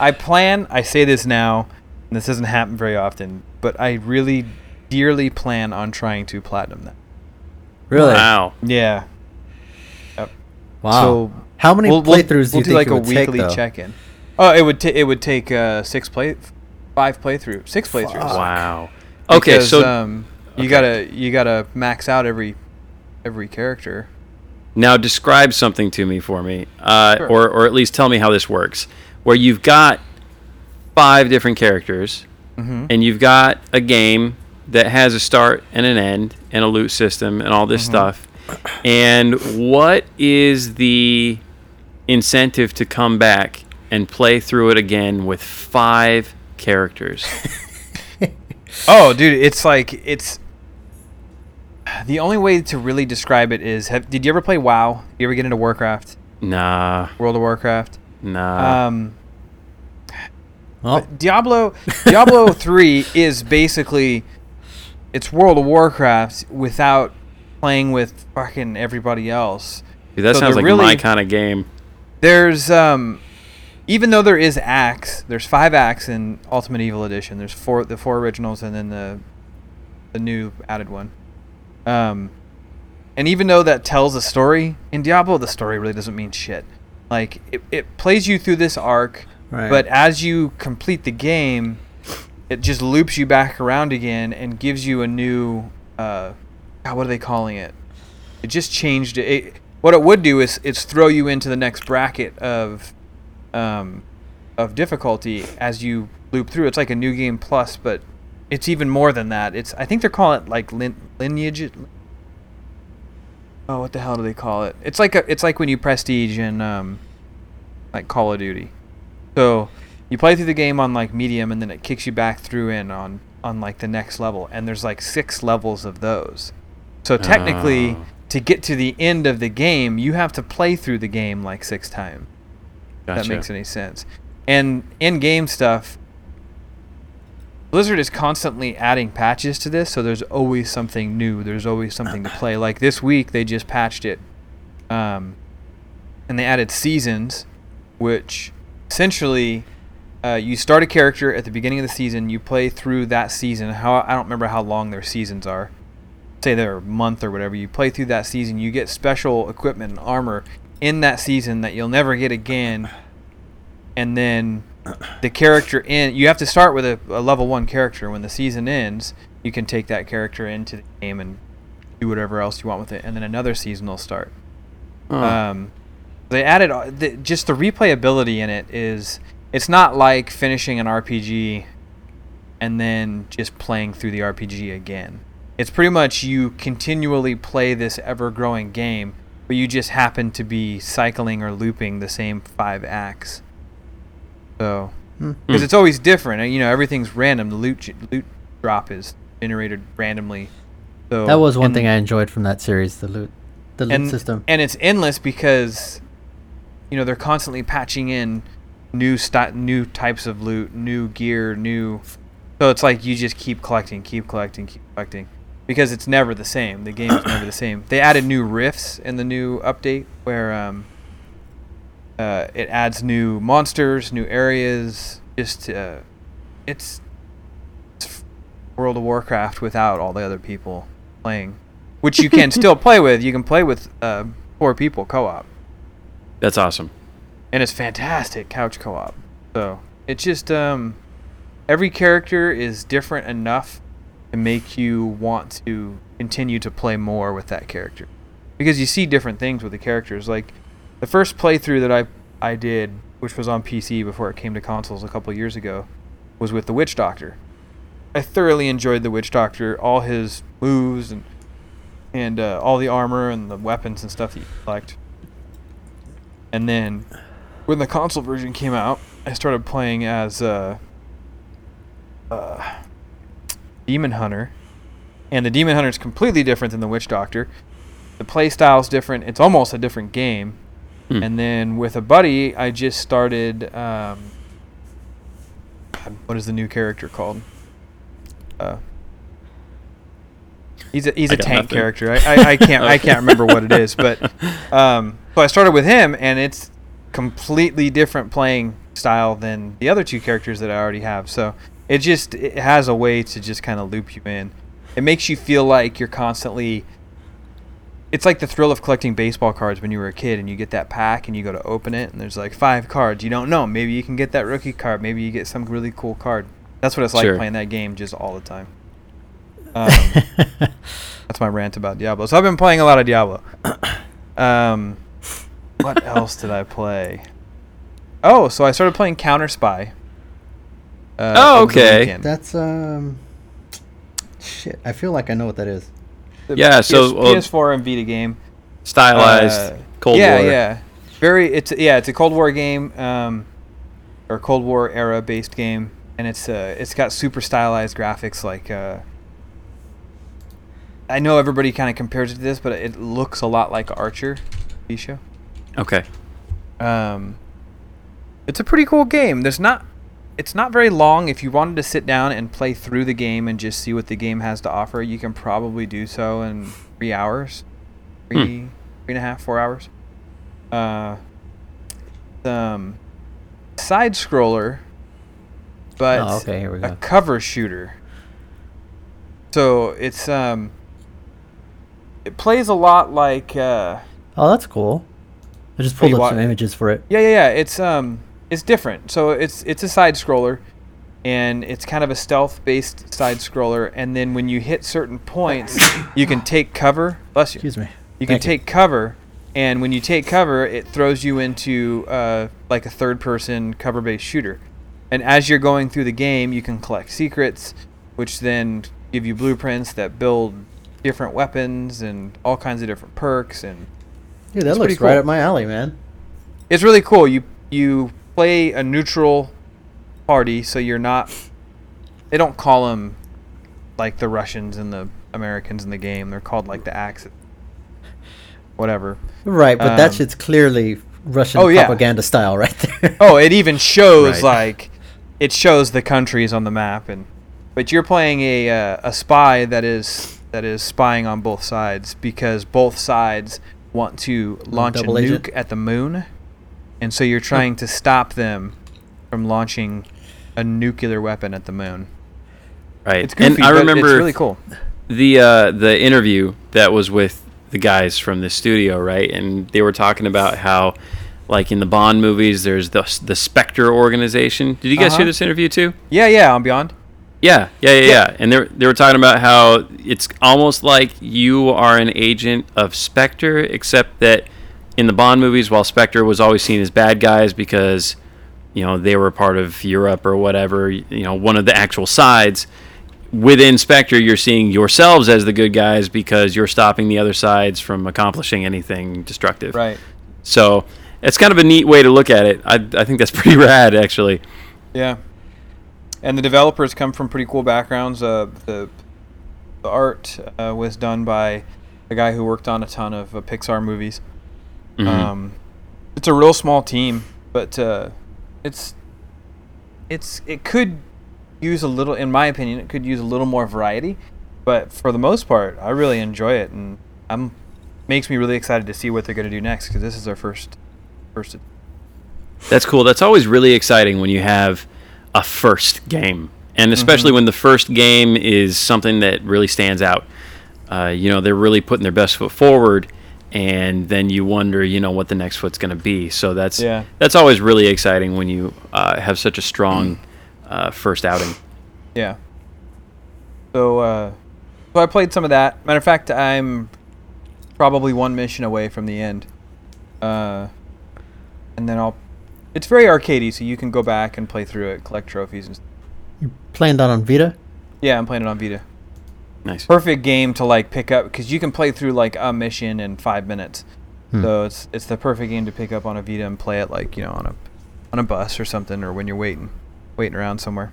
I plan. I say this now, and this doesn't happen very often, but I really dearly plan on trying to platinum that. Really? Wow. Yeah. Wow. So How many we'll, we'll- playthroughs we'll do you think like it a would take, weekly though? check-in. Oh, it would ta- it would take uh, six play, five playthroughs, six playthroughs. Fuck. Wow. Okay, Because, so um, you okay. gotta you gotta max out every every character. now describe something to me for me, uh, Sure. or or at least tell me how this works. Where you've got five different characters, Mm-hmm. and you've got a game that has a start and an end and a loot system and all this Mm-hmm. stuff. And what is the incentive to come back and play through it again with five characters? Oh, dude, it's like it's. The only way to really describe it is: have, Did you ever play WoW? You ever get into Warcraft, nah, World of Warcraft? nah. Um, Well, Diablo Diablo 3 is basically it's World of Warcraft without playing with fucking everybody else. Dude, that so sounds like really- my kind of game. There's um even though there is acts, there's five acts in Ultimate Evil Edition. There's four the four originals and then the the new added one. Um and even though that tells a story, in Diablo the story really doesn't mean shit. Like it, it plays you through this arc right. but as you complete the game, it just loops you back around again and gives you a new. Uh, God, what are they calling it? It just changed it. it. What it would do is it's throw you into the next bracket of, um, of difficulty as you loop through. It's like a new game plus, but it's even more than that. It's I think they're calling it like lin- lineage. Oh, what the hell do they call it? It's like a, it's like when you prestige in um, like Call of Duty. So you play through the game on like medium, and then it kicks you back through in on on like the next level, and there's like six levels of those. So technically, Oh. to get to the end of the game, you have to play through the game like six times. If Gotcha. That makes any sense. And in-game stuff, Blizzard is constantly adding patches to this, so there's always something new. There's always something to play. Like this week, they just patched it, um, and they added seasons, which essentially uh, you start a character at the beginning of the season. You play through that season. How I don't remember how long their seasons are. Say they're a month or whatever. You play through that season. You get special equipment and armor in that season that you'll never get again. And then the character in you have to start with a, a level one character. When the season ends, you can take that character into the game and do whatever else you want with it. And then another season will start. Um, they added uh, the, just the replayability in it is it's not like finishing an RPG and then just playing through the RPG again. It's pretty much you continually play this ever growing game, but you just happen to be cycling or looping the same five acts. So, Hmm. because it's always different, you know, everything's random. The loot loot drop is generated randomly. So that was one and- thing I enjoyed from that series, the loot, the loot and, system. And it's endless because, you know, they're constantly patching in new sti- new types of loot, new gear, new. So it's like you just keep collecting, keep collecting, keep collecting, because it's never the same. The game is never the same. They added new rifts in the new update where um, uh, it adds new monsters, new areas. Just uh, it's, it's World of Warcraft without all the other people playing, which you can still play with. You can play with uh, four people co-op, That's awesome. and it's fantastic couch co-op. So it's just um, every character is different enough to make you want to continue to play more with that character, because you see different things with the characters. Like the first playthrough that I I did, which was on PC before it came to consoles a couple years ago, was with the Witch Doctor. I thoroughly enjoyed the Witch Doctor, all his moves and and uh, all the armor and the weapons and stuff you collect. And then when the console version came out, I started playing as uh, uh, Demon Hunter, and the Demon Hunter is completely different than the Witch Doctor. The play style's different. It's almost a different game. Hmm. And then with a buddy, I just started. Um, what is the new character called? Uh, he's a he's I a tank nothing. character. I, I, I can't I can't remember what it is, but um, so I started with him, and it's completely different playing style than the other two characters that I already have. So it just it has a way to just kind of loop you in. It makes you feel like you're constantly it's like the thrill of collecting baseball cards when you were a kid and you get that pack and you go to open it and there's like five cards. You don't know. Maybe you can get that rookie card. Maybe you get some really cool card. That's what it's like Sure. playing that game just all the time. Um, that's my rant about Diablo. So I've been playing a lot of Diablo. Um, what else did I play? Oh, so I started playing CounterSpy. Uh, Oh, okay. That's um, shit. I feel like I know what that is. The Yeah, so, PS, well- PS4 and Vita game. Stylized Uh, Cold yeah, War. yeah. Very. It's yeah. It's a Cold War game, um, or Cold War era based game, and it's uh, it's got super stylized graphics. Like, uh, I know everybody kind of compares it to this, but it looks a lot like Archer, TV show. Okay. Um, it's a pretty cool game. There's not. It's not very long. If you wanted to sit down and play through the game and just see what the game has to offer, you can probably do so in three hours, three, three and a half, four hours. Uh, um, side scroller, but oh, okay. Here we a go. cover shooter. So it's um, it plays a lot like uh, Oh, that's cool. I just pulled up some images for it. Yeah, yeah, yeah. It's um, it's different. So it's it's a side scroller, and it's kind of a stealth-based side scroller. And then when you hit certain points, you can take cover. Bless you. Excuse me. You can Thank you. take cover, and when you take cover, it throws you into uh, like a third-person cover-based shooter. And as you're going through the game, you can collect secrets, which then give you blueprints that build different weapons and all kinds of different perks and Dude, that looks pretty right up my alley, man. it's really cool. You you play a neutral party, so you're not. They don't call them like the Russians and the Americans in the game. They're called like the Axis. Whatever. Right, but that Um, shit's clearly Russian Oh, yeah. propaganda style right there. Oh, it even shows Right. like it shows the countries on the map, and but you're playing a uh, a spy that is that is spying on both sides because both sides want to launch a double nuke at the moon, and so you're trying to stop them from launching a nuclear weapon at the moon. Right. It's goofy, and I but remember it's really cool. the uh, the interview that was with the guys from the studio, right? And they were talking about how, like in the Bond movies, there's the the Spectre organization. Did you guys Uh-huh. hear this interview too? Yeah, yeah, on Beyond. Yeah, yeah, yeah, Yeah. yeah. And they were, they were talking about how it's almost like you are an agent of Spectre, except that in the Bond movies, while Spectre was always seen as bad guys because you know they were part of Europe or whatever, you know, one of the actual sides. Within Spectre, you're seeing yourselves as the good guys because you're stopping the other sides from accomplishing anything destructive. Right. So it's kind of a neat way to look at it. I, I think that's pretty rad, actually. Yeah. And the developers come from pretty cool backgrounds. Uh, the, the art uh, was done by a guy who worked on a ton of uh, Pixar movies. Mhm. Um, it's a real small team, but uh, it's it's it could use a little, in my opinion, it could use a little more variety. But for the most part, I really enjoy it, and I'm makes me really excited to see what they're going to do next because this is their first first. That's cool. That's always really exciting when you have a first game, and especially Mhm. when the first game is something that really stands out. Uh, you know, they're really putting their best foot forward, and then you wonder, you know, what the next foot's going to be. So that's Yeah. that's always really exciting when you uh, have such a strong uh, first outing. Yeah. So, uh, so I played some of that. Matter of fact, I'm probably one mission away from the end. Uh, and then I'll. It's very arcadey, so you can go back and play through it, collect trophies. And, You're playing that on Vita? yeah, I'm playing it on Vita. Nice. Perfect game to like pick up because you can play through like a mission in five minutes. Hmm. So it's it's the perfect game to pick up on a Vita and play it like you know on a on a bus or something or when you're waiting waiting around somewhere.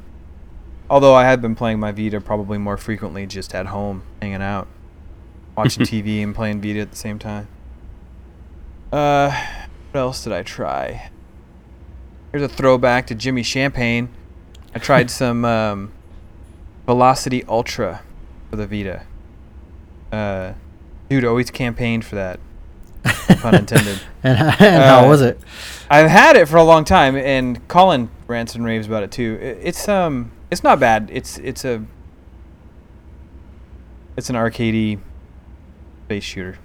Although I had been playing my Vita probably more frequently just at home hanging out, watching TV and playing Vita at the same time. Uh, what else did I try? Here's a throwback to Jimmy Champagne. I tried some um, Velocity Ultra for the Vita. Uh, dude always campaigned for that. Pun intended. and and how Uh, was it? I've had it for a long time, and Colin rants and raves about it too. I- It's um, it's not bad. It's it's a it's an arcadey base shooter.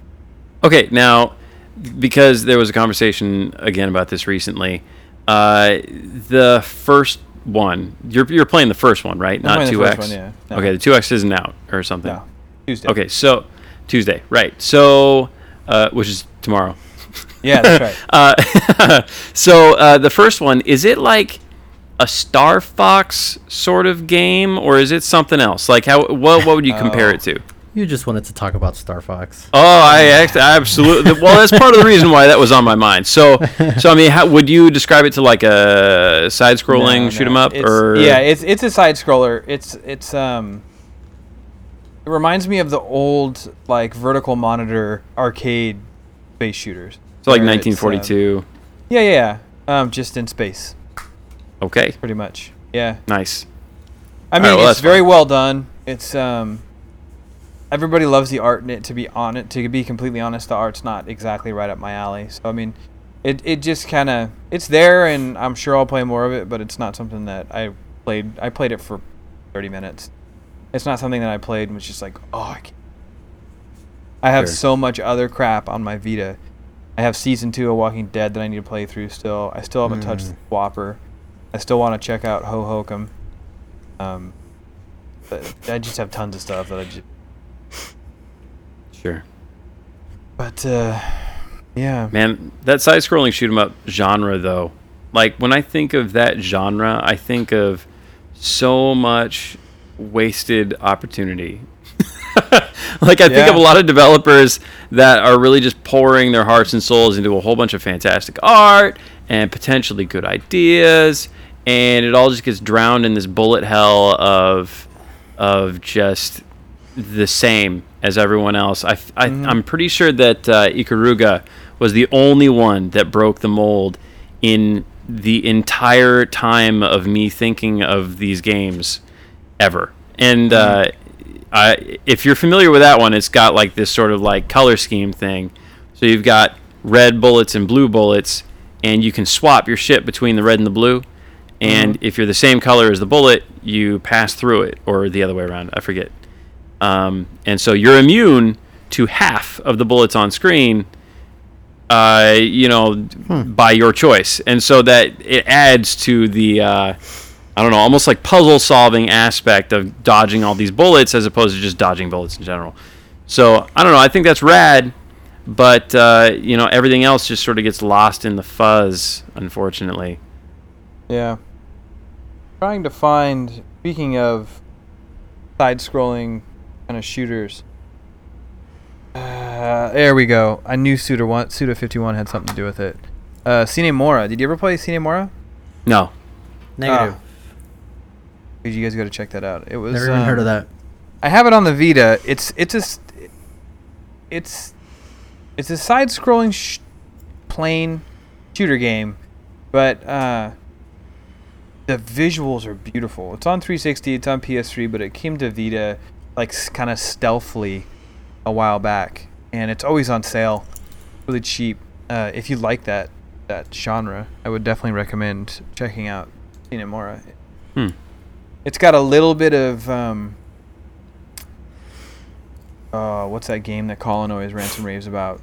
Okay, now because there was a conversation again about this recently, uh, the first one you're you're playing the first one, right? Not playing the two X. yeah. No. Okay, the two X isn't out or something. No. Tuesday. Okay, so Tuesday, right? So, uh, which is tomorrow. Yeah, that's right. Uh, so uh, the first one is it like a Star Fox sort of game, or is it something else? Like how what what would you compare Oh. it to? You just wanted to talk about Star Fox. Oh, I act- absolutely. Well, that's part of the reason why that was on my mind. So, so I mean, how would you describe it to like a side-scrolling No, shoot no. 'em up, It's- or yeah, it's it's a side scroller. It's it's um. It reminds me of the old like vertical monitor arcade space shooters. so like where it's, um, 1942? yeah, yeah, yeah. Um, just in space, Okay, pretty much. Yeah. nice. I mean, right, well, it's very fine. well done. It's um. Everybody loves the art in it. To be on it, to be completely honest, the art's not exactly right up my alley. So I mean, it it just kind of it's there, and I'm sure I'll play more of it. But it's not something that I played. I played it for 30 minutes. It's not something that I played and was just like, oh, I, can't. I have Sure. so much other crap on my Vita. I have season two of Walking Dead that I need to play through still. I still haven't touched Mm. Whopper. I still want to check out Hohokum. Um, but I just have tons of stuff that I just. Sure. But uh, yeah, Man, that side-scrolling shoot 'em up genre, though, like when I think of that genre, I think of so much wasted opportunity. like I think of a lot of developers that are really just pouring their hearts and souls into a whole bunch of fantastic art and potentially good ideas, and it all just gets drowned in this bullet hell of of just the same as everyone else. I, I, am pretty sure that uh, Ikaruga was the only one that broke the mold in the entire time of me thinking of these games ever. And uh, I, if you're familiar with that one, it's got like this sort of like color scheme thing. So you've got red bullets and blue bullets, and you can swap your ship between the red and the blue. And if you're the same color as the bullet, you pass through it, or the other way around. I forget. Um, and so you're immune to half of the bullets on screen, uh, you know, by your choice. And so that it adds to the, uh, I don't know, almost like puzzle solving aspect of dodging all these bullets as opposed to just dodging bullets in general. So I don't know. I think that's rad, but uh, you know, everything else just sort of gets lost in the fuzz, unfortunately. yeah. Trying to find. Speaking of side-scrolling kind of shooters. Uh, there we go. I knew Suda one, Suda 51 had something to do with it. Uh, Sine Mora. Did you ever play Sine Mora? No. Negative. Ah. You guys got to check that out. It was. Never even heard of um, that. I have it on the Vita. It's it's a s- it's it's a side-scrolling sh- plain shooter game, but uh, the visuals are beautiful. It's on 360. It's on PS3, but it came to Vita like kind of stealthily a while back, and it's always on sale, really cheap. Uh, if you like that that genre, I would definitely recommend checking out Sine Mora. Hmm. It's got a little bit of um, uh, what's that game that Colin always rants and raves about?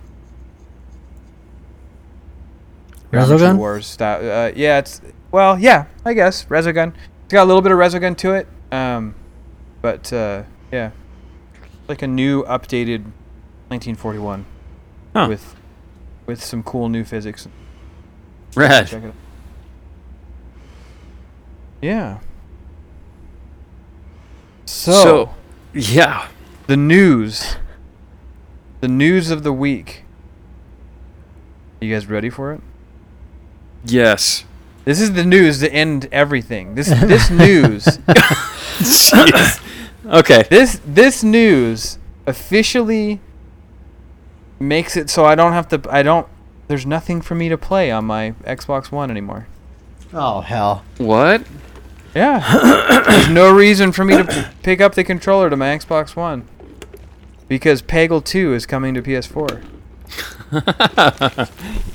Resogun? Wars. Style. Uh, yeah, it's well, yeah, I guess Resogun. It's got a little bit of Resogun to it, um, but uh, yeah, like a new updated 1941 Huh. with with some cool new physics. Rad. Check it out. Yeah. So, So, yeah. the news. The news of the week. You guys ready for it? Yes. This is the news to end everything. This this news. Okay. this this news officially makes it so I don't have to I don't there's nothing for me to play on my Xbox One anymore. Oh hell. What? Yeah. There's no reason for me to p- pick up the controller to my Xbox One. Because Peggle 2 is coming to PS4.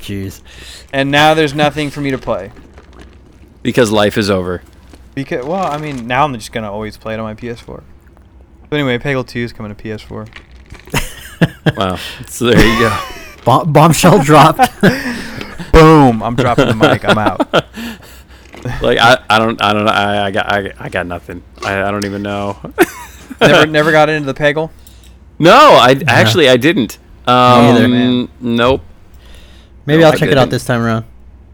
Jeez. And now there's nothing for me to play. because life is over. Because well, I mean, now I'm just going to always play it on my PS4. But anyway, Peggle 2 is coming to PS4. Wow. So there you go. Bomb- bombshell dropped. Boom! I'm dropping the mic. I'm out. Like I, I don't I don't know I, I got I, I got nothing. I, I don't even know. Never, never got into the Peggle. no, I actually I didn't. either, Um, man. nope. Maybe No, I'll I check it out this time around.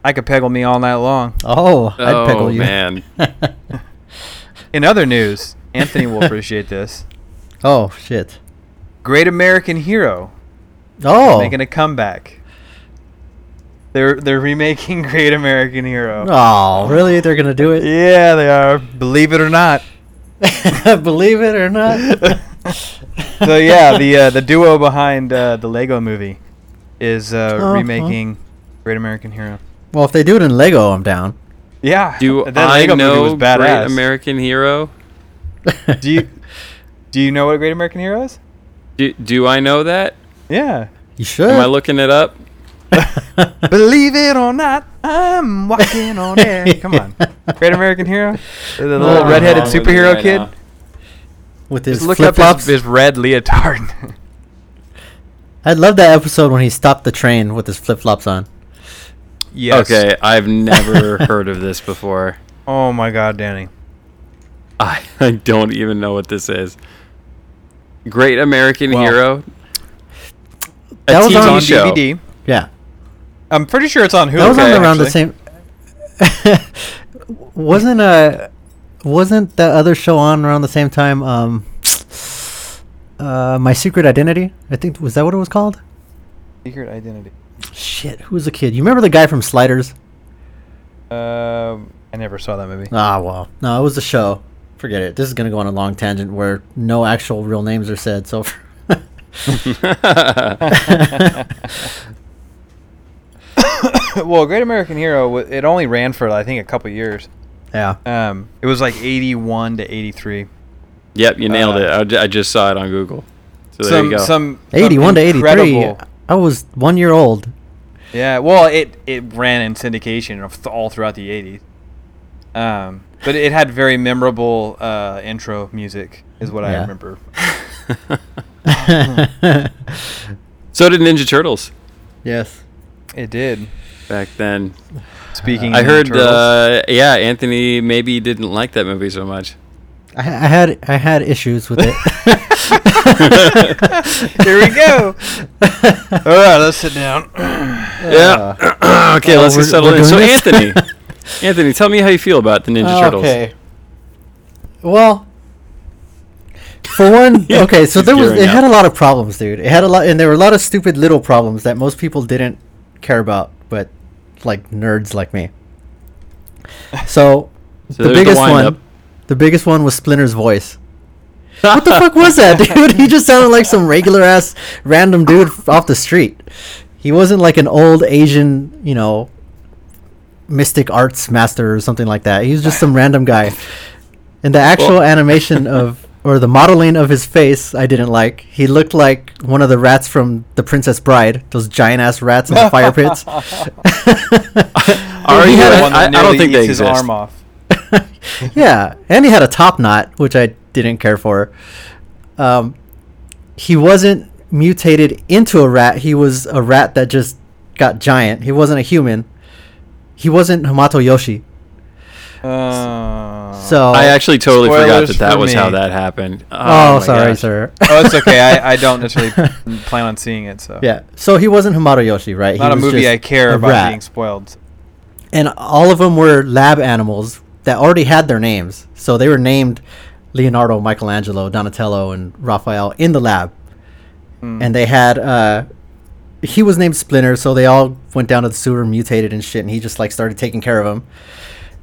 I could peggle me all night long. Oh, I'd oh pickle you. man. In other news, Anthony will appreciate this. Oh shit. Great American Hero Oh. making a comeback. They're they're remaking Great American Hero. Oh, really? They're gonna do it? Yeah, they are. Believe it or not. Believe it or not. so yeah, the uh, the duo behind uh, the Lego Movie is uh, Uh-huh. remaking Great American Hero. well, if they do it in Lego, I'm down. Yeah. Do that I Lego movie know was Great badass. American Hero? Do you do you know what a Great American Hero is? Do, do I know that? Yeah. You should. Am I looking it up? Believe it or not, I'm walking on air. Come on, Great American Hero, the, the little redheaded superhero right kid. now. With his Just look flip up flops. his, his red leotard. I love that episode when he stopped the train with his flip flops on. yes. Okay, I've never heard of this before. Oh my God, Danny. I, I don't even know what this is. Great American Well, Hero. That was It's on show. DVD. Yeah. I'm pretty sure it's on Hulu. That was on Okay, around the same. wasn't uh, wasn't the other show on around the same time? Um, uh, My Secret Identity. I think was that what it was called? Secret Identity. Shit, who was the kid? You remember the guy from Sliders? Um, I never saw that movie. Ah, well, no, it was the show. Forget it. This is gonna go on a long tangent where no actual real names are said. So. well, Great American Hero, it only ran for I think a couple years. yeah. Um, it was like 81 to 83. Yep, you nailed Uh, it. I, I just saw it on Google. So there some you go. some some 81 to 83. I was one year old. Yeah, well, it it ran in syndication all throughout the 80s. Um, but it had very memorable uh, intro music, is what I remember. so did Ninja Turtles yes. It did. back then. Speaking, I of heard, Turtles. uh, yeah, Anthony maybe didn't like that movie so much. I, I had I had issues with it. Here we go. all right, let's sit down. Yeah. okay, oh, let's get we're- settled in. So, this? Anthony, Anthony, tell me how you feel about the Ninja Turtles. Okay. Well, for one, Yeah, okay, so he's there was it had a lot of problems, dude. It had a lot, and there were a lot of stupid little problems that most people didn't care about, but like nerds like me. So, So the there's the biggest one, the biggest one was Splinter's voice. What the fuck was that, dude? He just sounded like some regular ass random dude off the street. He wasn't like an old Asian, you know, mystic arts master or something like that. He was just some random guy. And the actual Well- animation of or the modeling of his face, I didn't like. He looked like one of the rats from The Princess Bride, those giant ass rats in the fire pits. Are you? had The a- one I, I don't nearly think they eats his exist. arm off. yeah, and he had a top knot, which I didn't care for. Um, he wasn't mutated into a rat. He was a rat that just got giant. He wasn't a human. He wasn't Hamato Yoshi. Uh, So I actually totally forgot that that for was me. how that happened. Oh, my sorry, gosh. sir. oh, it's okay. I, I don't necessarily plan on seeing it, so yeah. So he wasn't Hamato Yoshi, right? not he a was movie just I care about rat. being spoiled. and all of them were lab animals that already had their names. So they were named Leonardo, Michelangelo, Donatello, and Raphael in the lab. Hmm. And they had uh he was named Splinter, so they all went down to the sewer, mutated and shit, and he just like started taking care of them.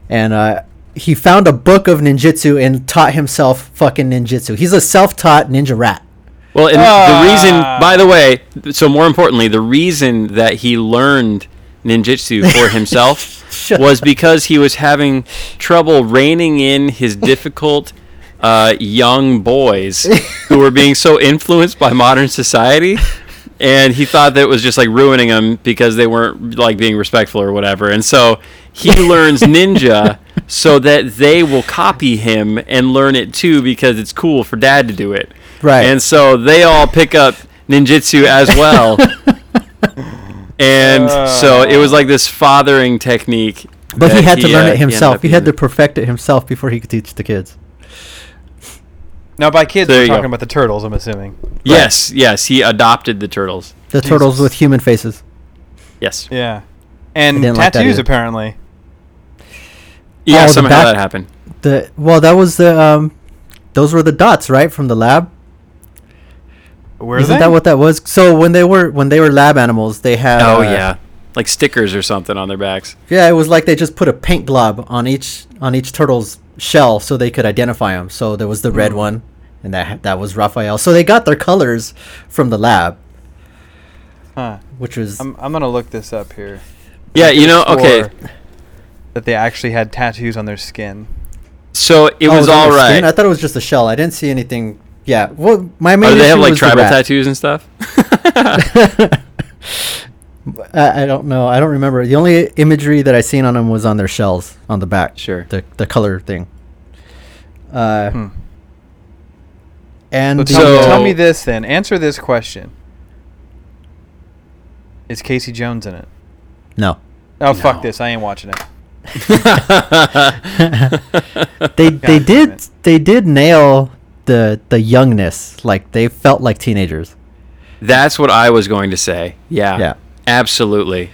And uh he found a book of ninjutsu and taught himself fucking ninjutsu. He's a self-taught ninja rat. Well, and Ah. the reason, by the way, so more importantly, the reason that he learned ninjutsu for himself was because he was having trouble reining in his difficult uh, young boys who were being so influenced by modern society. And he thought that it was just like ruining them because they weren't like being respectful or whatever. And so he learns ninja so that they will copy him and learn it too because it's cool for dad to do it. Right. And so they all pick up ninjutsu as well. and so it was like this fathering technique. But he that had to learn uh, it himself. up He had to perfect it himself before he could teach the kids. Now, by kids, There we're you go. talking about the turtles. I'm assuming. Yes, yes, he adopted the turtles. The turtles with human faces. Yes. Yeah, and didn't like tattoos apparently. Yeah, Oh, somehow back- that happened. The well, that was the um, those were the dots, right, from the lab. Were Isn't they? that what that was? So when they were when they were lab animals, they had. oh uh, yeah. Like stickers or something on their backs. Yeah, it was like they just put a paint glob on each on each turtle's shell so they could identify them. So there was the red Hmm. one, and that that was Raphael. So they got their colors from the lab, Huh. which was I'm I'm gonna look this up here. Yeah, you know, okay. That they actually had tattoos on their skin. So it Oh, was on all their skin? I thought it was just a shell. I didn't see anything. Yeah, well, my main Oh, they have like tribal tattoos and stuff. I, I don't know. I don't remember. The only imagery that I seen on them was on their shells on the back. Sure. The the color thing. Uh, Hmm. and So, tell, So- tell me this then. Answer this question. Is Casey Jones in it? no, Oh fuck this! I ain't watching it. they they did it. they did nail the the youngness. Like they felt like teenagers. That's what I was going to say. Yeah. Yeah. Absolutely.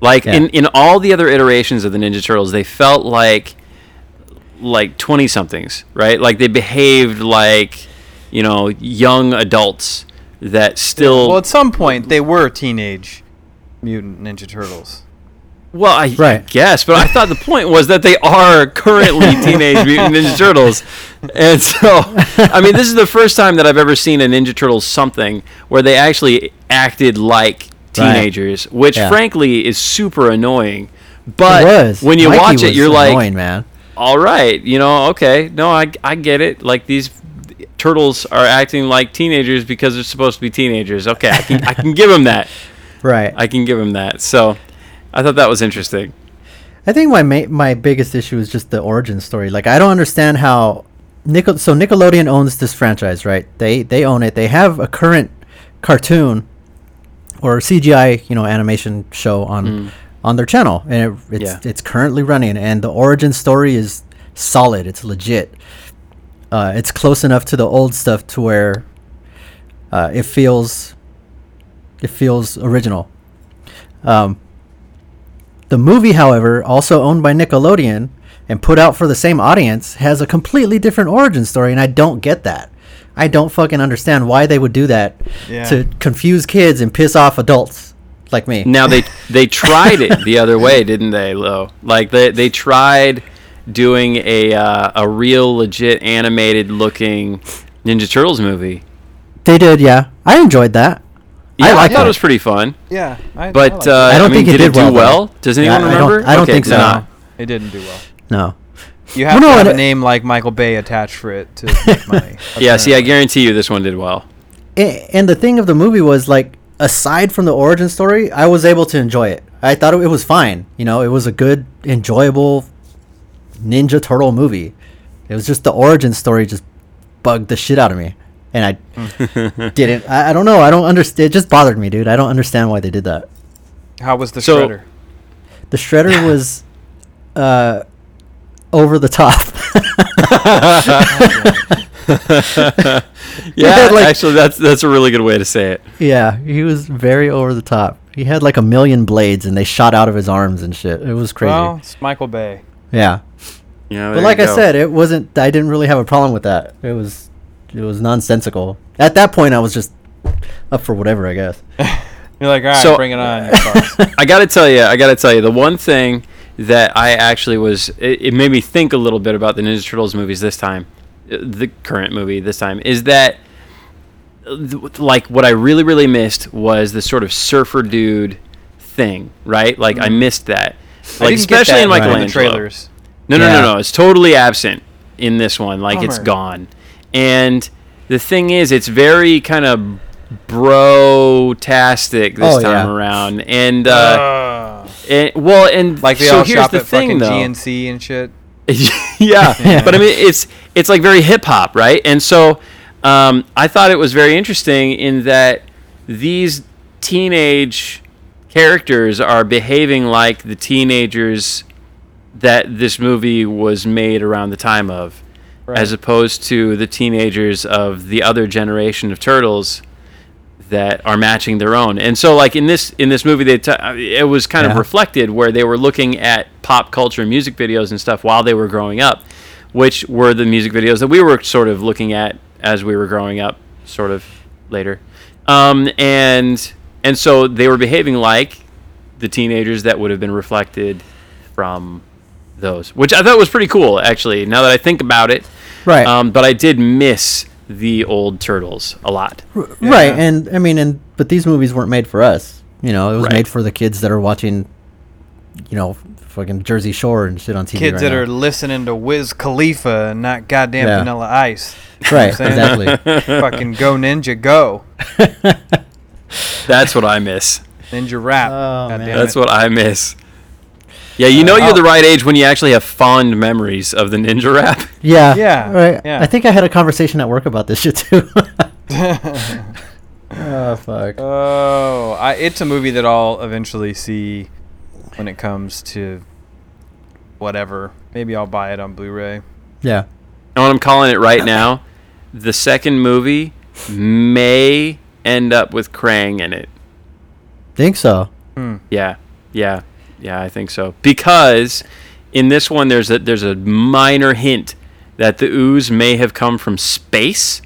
Like Yeah. in in all the other iterations of the Ninja Turtles, they felt like like 20 somethings, right? Like they behaved like, you know, young adults that still Well, at some point they were teenage mutant Ninja Turtles. Well, I Right. guess, but I thought the point was that they are currently Teenage Mutant Ninja Turtles. And so, I mean, this is the first time that I've ever seen a Ninja Turtles something where they actually acted like teenagers, which Yeah. frankly is super annoying. But when you Mikey watch it, you're like, man. all right, you know, okay, no, I, I get it. Like these turtles are acting like teenagers because they're supposed to be teenagers. Okay, I can, I can give them that. Right. I can give them that. So I thought that was interesting. I think my ma- my biggest issue is just the origin story. Like I don't understand how Nickel so Nickelodeon owns this franchise, right? They they own it. They have a current cartoon or CGI, you know, animation show on Mm. on their channel, and it, it's Yeah. it's currently running, and the origin story is solid. It's legit. Uh, it's close enough to the old stuff to where uh, it feels it feels original. Um, the movie, however, also owned by Nickelodeon and put out for the same audience, has a completely different origin story, and I don't get that. I don't fucking understand why they would do that Yeah. to confuse kids and piss off adults like me. Now they they tried it the other way, didn't they, Lo? Like they they tried doing a uh, a real legit animated looking Ninja Turtles movie. They did, yeah. I enjoyed that. Yeah, I I, thought it. it was pretty fun. Yeah, I, But liked uh. I don't mean, think it did, did do well, though. well. Does Yeah, anyone I don't- remember? I don't okay, think so. no, not. it didn't do well. No. You have Well, no, to have a it- name like Michael Bay attached for it to make money. Yeah, see, I guarantee you this one did well. A- And the thing of the movie was like, aside from the origin story, I was able to enjoy it. I thought it was fine. You know, it was a good, enjoyable Ninja Turtle movie. It was just the origin story just bugged the shit out of me, and I didn't. I, I don't know. I don't understand. It just bothered me, dude. I don't understand why they did that. How was the So- shredder? The shredder was uh, over the top. yeah, like- actually, that's that's a really good way to say it. yeah, he was very over the top. He had like a million blades, and they shot out of his arms and shit. It was crazy. Well, it's Michael Bay. yeah. Yeah, But like I said, it wasn't. I didn't really have a problem with that. It was, it was nonsensical. At that point, I was just up for whatever, I guess. You're like, all right, So- bring it on. I gotta tell you, I gotta tell you, the one thing that I actually was, it, it made me think a little bit about the Ninja Turtles movies this time, uh, the current movie this time, is that, like, what I really, really missed was the sort of surfer dude thing, right? Like, I missed that. I Like, didn't get especially that in right. the trailers. No, no, Yeah. no, no. It's totally absent in this one. Like it's gone. And the thing is, it's very kind of bro-tastic this Oh, time yeah. around. And, uh, Uh, and well, and like they so all here's shop the at thing, fucking though. GNC and shit. yeah. Yeah. but I mean, it's it's like very hip hop, right? And so um, I thought it was very interesting in that these teenage characters are behaving like the teenagers that this movie was made around the time of, as opposed to the teenagers of the other generation of turtles that are matching their own. And so, like in this in this movie, they t- it was kind of reflected where they were looking at pop culture and music videos and stuff while they were growing up, which were the music videos that we were sort of looking at as we were growing up, sort of later. Um, and and so they were behaving like the teenagers that would have been reflected from those, which I thought was pretty cool, actually. Now that I think about it, Right. Um, but I did miss the old turtles a lot. Right, and I mean, and but these movies weren't made for us. You know, it was Right. made for the kids that are watching, you know, fucking Jersey Shore and shit on TV. Kids right that now. are listening to Wiz Khalifa and not goddamn Yeah. Vanilla Ice. right, You know what I'm exactly. Fucking go ninja go. That's what I miss. Ninja rap. Oh, man. That's what I miss. Yeah, you know you're oh. the right age when you actually have fond memories of the ninja rap. Yeah, Yeah, right. yeah. I think I had a conversation at work about this shit too. oh fuck. Oh, I, it's a movie that I'll eventually see when it comes to whatever. Maybe I'll buy it on Blu-ray. Yeah. And what I'm calling it right now, the second movie may end up with Krang in it. Think so. Hmm. Yeah, yeah, yeah. I think so because in this one there's a there's a minor hint that the ooze may have come from space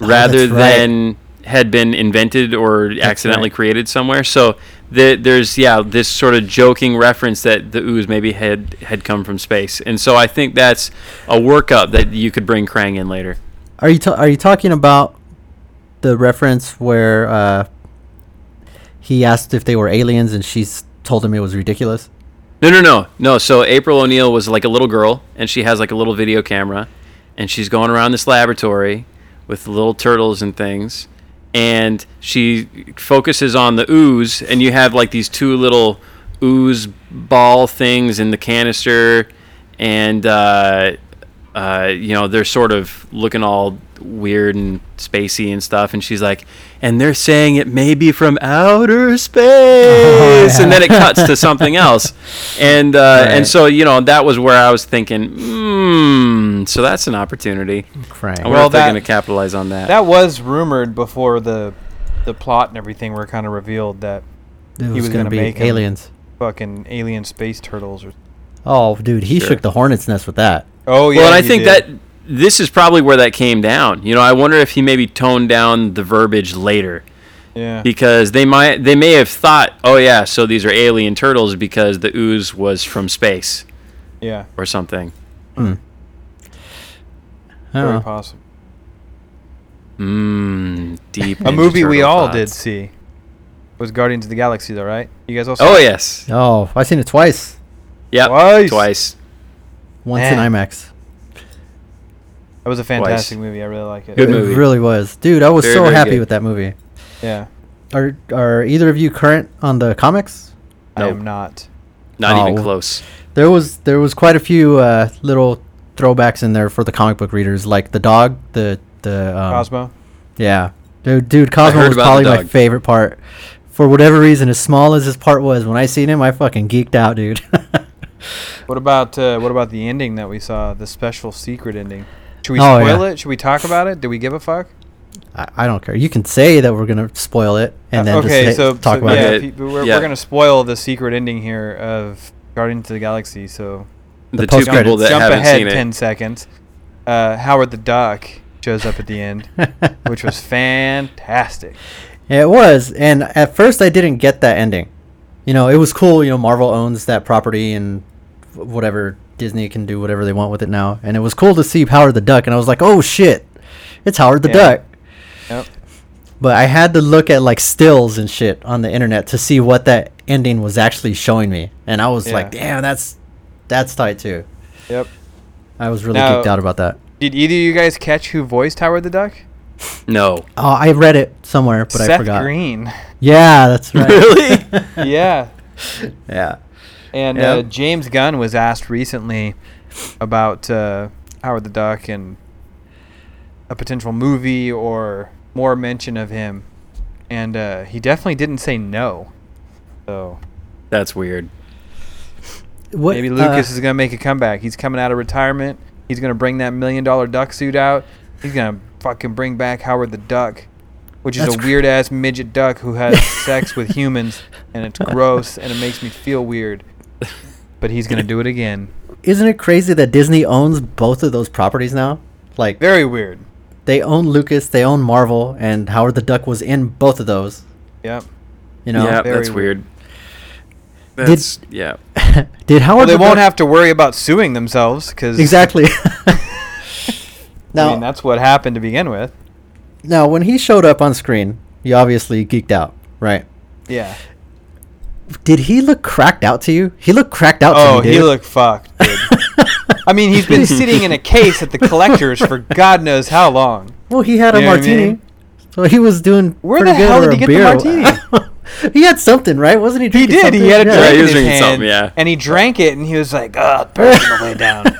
rather Oh, that's right. than had been invented or accidentally right. created somewhere. So the, there's yeah this sort of joking reference that the ooze maybe had had come from space, and so I think that's a workup that you could bring Krang in later. Are you ta- are you talking about the reference where uh, he asked if they were aliens and she's told him it was ridiculous? No, no, no, no. So April O'Neil was like a little girl, and she has like a little video camera, and she's going around this laboratory with little turtles and things, and she focuses on the ooze, and you have like these two little ooze ball things in the canister, and uh, uh, you know they're sort of looking all weird and spacey and stuff, and she's like, and they're saying it may be from outer space, and then it cuts to something else, and uh, and so you know that was where I was thinking, hmm, so that's an opportunity. Frank. I Well, they're that- going to capitalize on that. That was rumored before the the plot and everything were kind of revealed that it was, was gonna, gonna make him- aliens. fucking alien space turtles or Oh, dude, he Sure. shook the hornet's nest with that. Oh yeah. well, and I think did. that this is probably where that came down. You know, I wonder if he maybe toned down the verbiage later yeah. because they might they may have thought, oh yeah, so these are alien turtles because the ooze was from space yeah. or something. Hmm. Very Oh. possible. Mmm, deep. A movie we all thoughts. did see was Guardians of the Galaxy, though, right? You guys all Oh it? yes, Oh, I've seen it twice. Yeah, Twice. twice. Once Man. in IMAX. That was a fantastic movie. I really like it. Good it movie. really was, dude. I was Very, so very happy good. with that movie. Yeah. Are are either of you current on the comics? I am not. Not Oh. even close. There was there was quite a few uh, little throwbacks in there for the comic book readers, like the dog, the the um, Cosmo. Yeah, dude, dude Cosmo was probably my favorite part. For whatever reason, as small as his part was, when I seen him, I fucking geeked out, dude. What about uh, what about the ending that we saw? The special secret ending. Should we Oh, spoil yeah. it? Should we talk about it? Do we give a fuck? I, I don't care. You can say that we're gonna spoil it, and then Uh, okay, just say- so, talk so about yeah, it. if we're, Yeah. we're gonna spoil the secret ending here of Guardians of the Galaxy. So The, The two people post-credits. that jump haven't ahead seen ten it. seconds. Uh, Howard the Duck shows up at the end, which was fantastic. It was, and at first I didn't get that ending. You know, it was cool. You know, Marvel owns that property, and whatever Disney can do whatever they want with it now. And it was cool to see Howard the Duck, and I was like, oh shit, it's Howard the Yeah. Duck. Yep. But I had to look at like stills and shit on the internet to see what that ending was actually showing me, and I was like, damn, that's that's tight too. Yep. I was really Now- geeked out about that. Did either of you guys catch who voiced Howard the Duck? No. Oh, I read it somewhere, but Seth I forgot. Green. Yeah, that's right. Really? yeah. yeah. And uh, James Gunn was asked recently about uh, Howard the Duck and a potential movie or more mention of him. and uh, he definitely didn't say no. So That's weird. What, maybe Lucas uh, is gonna make a comeback. He's coming out of retirement. He's gonna bring that million dollar duck suit out. He's gonna fucking bring back Howard the Duck, which is That's a cr- weird ass midget duck who has sex with humans, and it's gross and it makes me feel weird. But he's gonna do it again. Isn't it crazy that Disney owns both of those properties now? Like Very weird. they own Lucas, they own Marvel, and Howard the Duck was in both of those. Yep. You know, yeah, that's weird. weird. That's yeah. did Howard? Well, they the won't Duck- have to worry about suing themselves because exactly. I now, mean, that's what happened to begin with. now, when he showed up on screen, he obviously geeked out, right? Yeah. Did he look cracked out to you? He looked cracked out to Oh, me. he dude. looked fucked. Dude. I mean, he's been sitting in a case at the collectors for God knows how long. Well, he had a You know what I martini, mean? so he was doing Where pretty the good hell did he get the martini? he had something, right? Wasn't he? He Drinking did. He had a Yeah. drink he in was his drinking hand, something, yeah. and he drank it, and he was like, "Oh, it's burning the way down."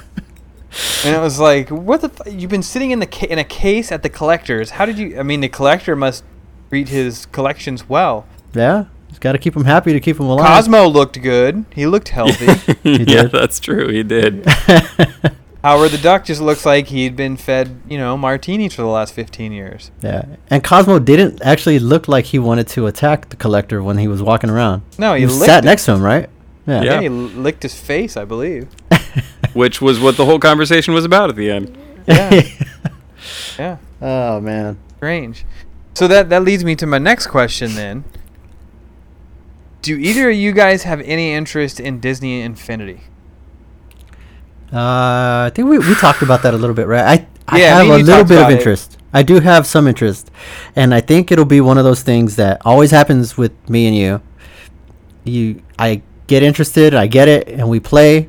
And it was like, "What the? F- you've been sitting in the ca- in a case at the collectors. How did you? I mean, the collector must treat his collections well. Yeah, he's got to keep him happy to keep him alive. Cosmo looked good. He looked healthy. yeah, did. that's true. He did. Howard the Duck just looks like he'd been fed, you know, martinis for the last 15 years. yeah, and Cosmo didn't actually look like he wanted to attack the collector when he was walking around. No, he he licked sat it. next to him, right? Yeah. Yeah, Yeah. he licked his face, I believe. Which was what the whole conversation was about at the end. Yeah. Yeah, oh man. strange. So that that leads me to my next question then. Do either of you guys have any interest in Disney Infinity? Uh, I think we, we talked about that a little bit, right? I I Yeah, have a little bit of about it. interest. I do have some interest, and I think it'll be one of those things that always happens with me and you. You, I get interested, I get it, and we play,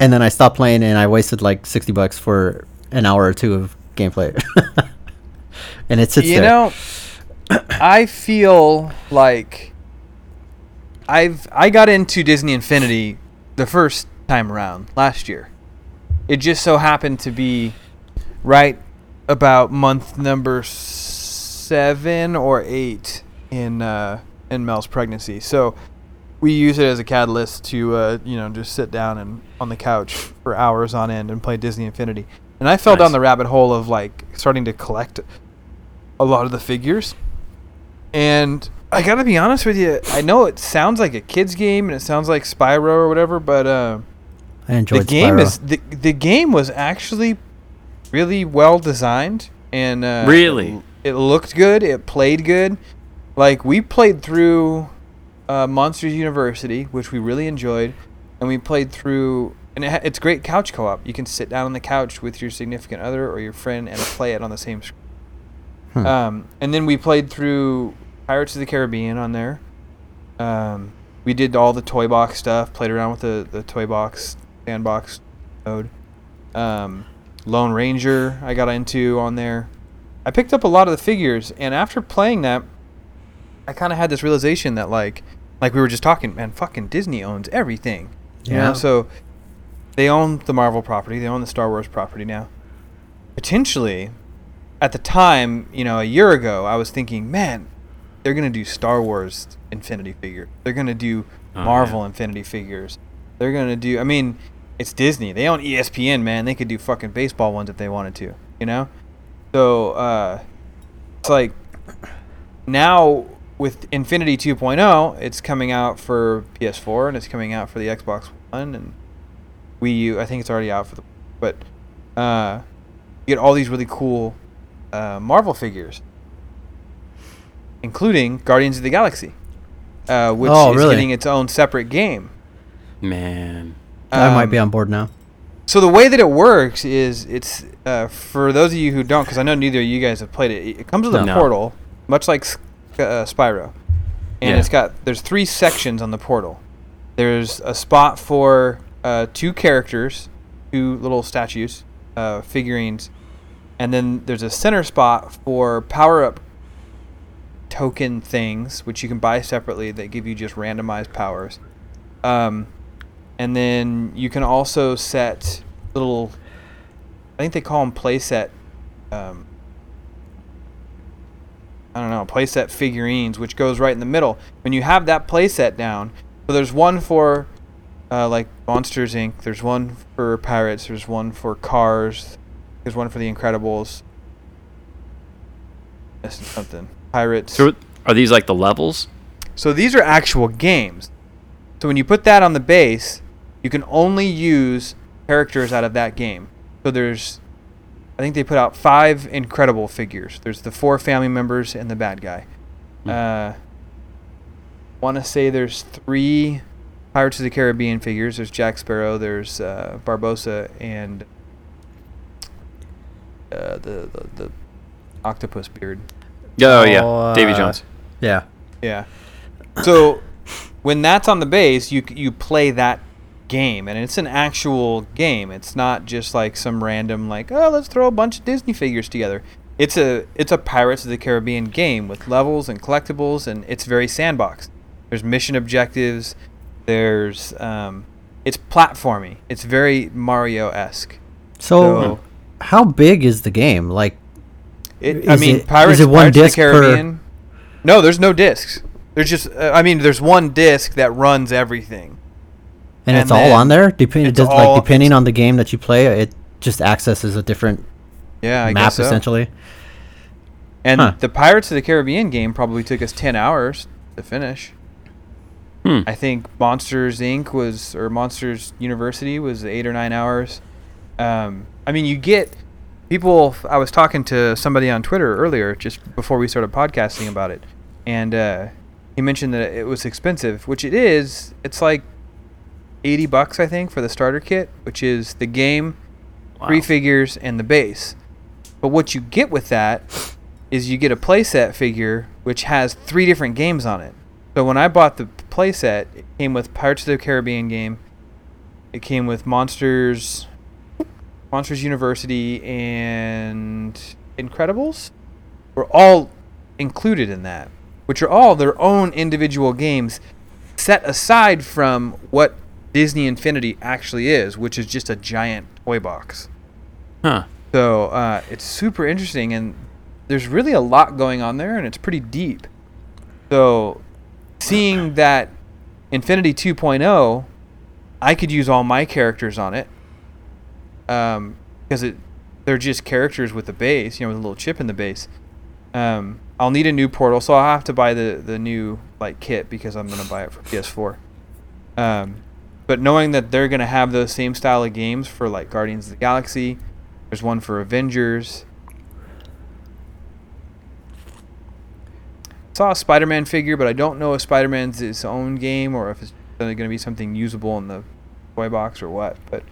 and then I stop playing, and I wasted like sixty bucks for an hour or two of gameplay, and it sits you there. know, I feel like I've I got into Disney Infinity the first time around last year. It just so happened to be right about month number seven or eight in uh, in Mel's pregnancy. So we use it as a catalyst to uh, you know just sit down and on the couch for hours on end and play Disney Infinity. And I fell down the rabbit hole of like starting to collect a lot of the figures. And I gotta be honest with you, I know it sounds like a kids game and it sounds like Spyro or whatever, but uh, I enjoyed the game Spyro. is the, the game was actually really well designed and uh, Really? it, it looked good it played good like we played through uh, monsters university which we really enjoyed and we played through and it, ha- it's great couch co-op you can sit down on the couch with your significant other or your friend and play it on the same screen Hmm. um, and then we played through pirates of the caribbean on there. Um, we did all the toy box stuff played around with the, the toy box sandbox mode. Um, lone ranger i got into on there. I picked up a lot of the figures and after playing that i kind of had this realization that like like we were just talking man fucking disney owns everything. You Yeah. know so they own the marvel property they own the star wars property now. Potentially at the time you know a year ago i was thinking man they're gonna do star wars infinity figure they're gonna do Oh, marvel yeah. infinity figures. They're gonna do i mean it's disney they own espn man they could do fucking baseball ones if they wanted to you know? So uh it's like now with infinity 2.0 it's coming out for ps4 and it's coming out for the xbox one and wii u i think it's already out for the but uh you get all these really cool uh, marvel figures including guardians of the galaxy uh, which Oh, is really? getting its own separate game Man. I might be Um, on board now. so the way that it works is it's uh, for those of you who don't, because I know neither of you guys have played it. It comes with a portal, much like uh, Spyro, and Yeah. it's got there's three sections on the portal. There's a spot for uh, two characters, two little statues, uh, figurines, and then there's a center spot for power up token things, which you can buy separately that give you just randomized powers. Um, and then you can also set little, I think they call them playset um, I don't know, playset figurines, which goes right in the middle. When you have that playset down, so there's one for uh, like Monsters Inc. There's one for Pirates. There's one for Cars. There's one for The Incredibles. Missing something. Pirates. So are these like the levels? So these are actual games. So when you put that on the base, you can only use characters out of that game. So there's, I think they put out five incredible figures. There's the four family members and the bad guy. Hmm. Uh, want to say there's three Pirates of the Caribbean figures. There's Jack Sparrow. There's uh, Barbossa and uh, the, the the octopus beard. Oh, yeah, Oh, Davy uh, Jones. Yeah. Yeah. So when that's on the base, you you play that game, and it's an actual game. It's not just like some random like oh let's throw a bunch of Disney figures together. It's a it's a Pirates of the Caribbean game with levels and collectibles, and it's very sandbox. There's mission objectives. There's um, it's platformy. It's very Mario esque. So, So- how big is the game? Like, It, I mean, it- Pirates, is it one Pirates of the disc per- Caribbean. No, there's no discs. There's just, uh, I mean, there's one disc that runs everything. and, And it's all on there. Depending, it's does, all- like depending on the game that you play, it just accesses a different Yeah, I map guess so. essentially. And Huh. the Pirates of the Caribbean game probably took us ten hours to finish. Hmm. I think Monsters Inc. was or Monsters University was eight or nine hours. Um, I mean, you get people. I was talking to somebody on Twitter earlier, just before we started podcasting about it, and uh, he mentioned that it was expensive, which it is. It's like eighty bucks, I think, for the starter kit, which is the game, three figures and the base. But what you get with that is you get a playset figure which has three different games on it. So when I bought the playset, it came with Pirates of the Caribbean game. It came with Monsters, Monsters University, and Incredibles. Were all included in that, which are all their own individual games, set aside from what Disney Infinity actually is, which is just a giant toy box. Huh. So uh, it's super interesting, and there's really a lot going on there, and it's pretty deep. So seeing that Infinity 2.0, I could use all my characters on it, um, because it they're just characters with a base, you know, with a little chip in the base. Um, I'll need a new portal, so I'll have to buy the the new like kit because I'm gonna buy it for PS4. Um, but knowing that they're gonna have those same style of games for like Guardians of the Galaxy, there's one for Avengers. Saw a Spider-Man figure, but I don't know if Spider-Man's its own game or if it's going to be something usable in the toy box or what. But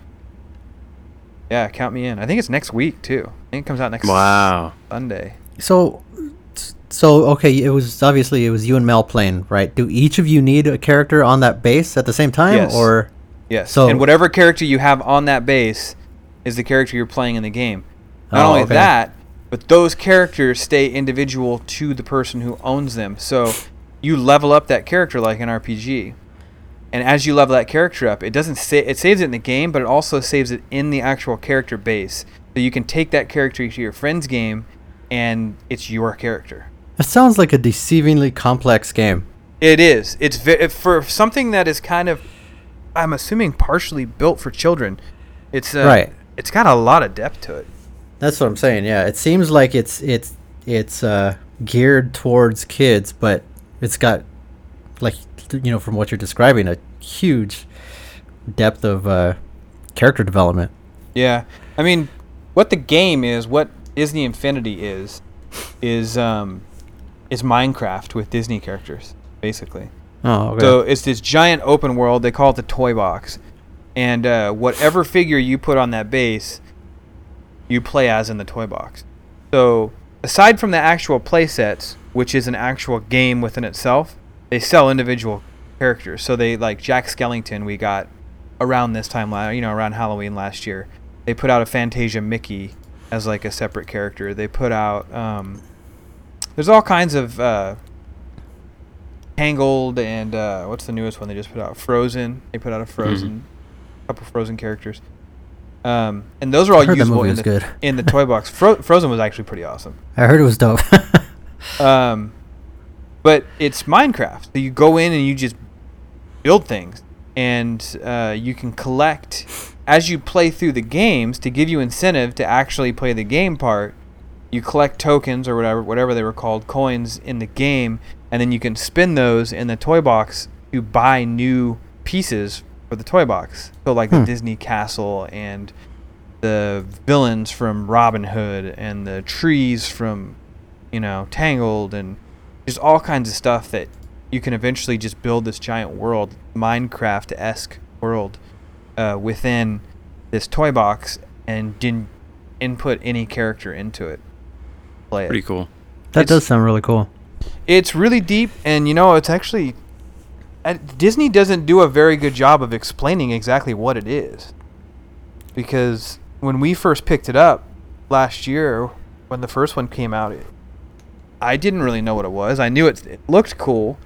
yeah, count me in. I think it's next week too. I think it comes out next Wow. Sunday. So, so okay, it was obviously it was you and Mel playing, right? Do each of you need a character on that base at the same time, Yes. or Yes. So- and whatever character you have on that base is the character you're playing in the game. Not Oh, only okay. that, but those characters stay individual to the person who owns them. So you level up that character like an RPG. And as you level that character up, it doesn't sa- it saves it in the game, but it also saves it in the actual character base. So you can take that character to your friend's game and it's your character. That sounds like a deceivingly complex game. It is. It's ve- for something that is kind of, I'm assuming, partially built for children. It's uh, Right. It's got a lot of depth to it. That's what I'm saying. Yeah, it seems like it's it's it's uh, geared towards kids, but it's got like you know from what you're describing a huge depth of uh, character development. Yeah. I mean, what the game is, what Disney Infinity is, is um, is Minecraft with Disney characters, basically. Oh, okay. So it's this giant open world. They call it the toy box, and uh, whatever figure you put on that base, you play as in the toy box. So aside from the actual play sets, which is an actual game within itself, they sell individual characters. So they like Jack Skellington. We got around this time, la- you know, around Halloween last year. They put out a Fantasia Mickey as like a separate character. They put out um, there's all kinds of uh, Tangled and uh, what's the newest one they just put out? Frozen. They put out a Frozen, couple Frozen characters. Um, and those are all I heard that usable movie in the good. in the toy box. Fro- Frozen was actually pretty awesome. I heard it was dope. Um, but it's Minecraft. So you go in and you just build things, and uh, you can collect as you play through the games to give you incentive to actually play the game part. You collect tokens or whatever, whatever they were called, coins in the game, and then you can spin those in the toy box to buy new pieces for the toy box. So like the Hmm. Disney castle and the villains from Robin Hood and the trees from, you know, Tangled and just all kinds of stuff that you can eventually just build this giant world, Minecraft esque world, uh, within this toy box and didn't input any character into it. Play it. Pretty cool. That It's- does sound really cool. It's really deep, and you know, it's actually uh, Disney doesn't do a very good job of explaining exactly what it is. Because when we first picked it up last year, when the first one came out, it, I didn't really know what it was. I knew it, it looked cool,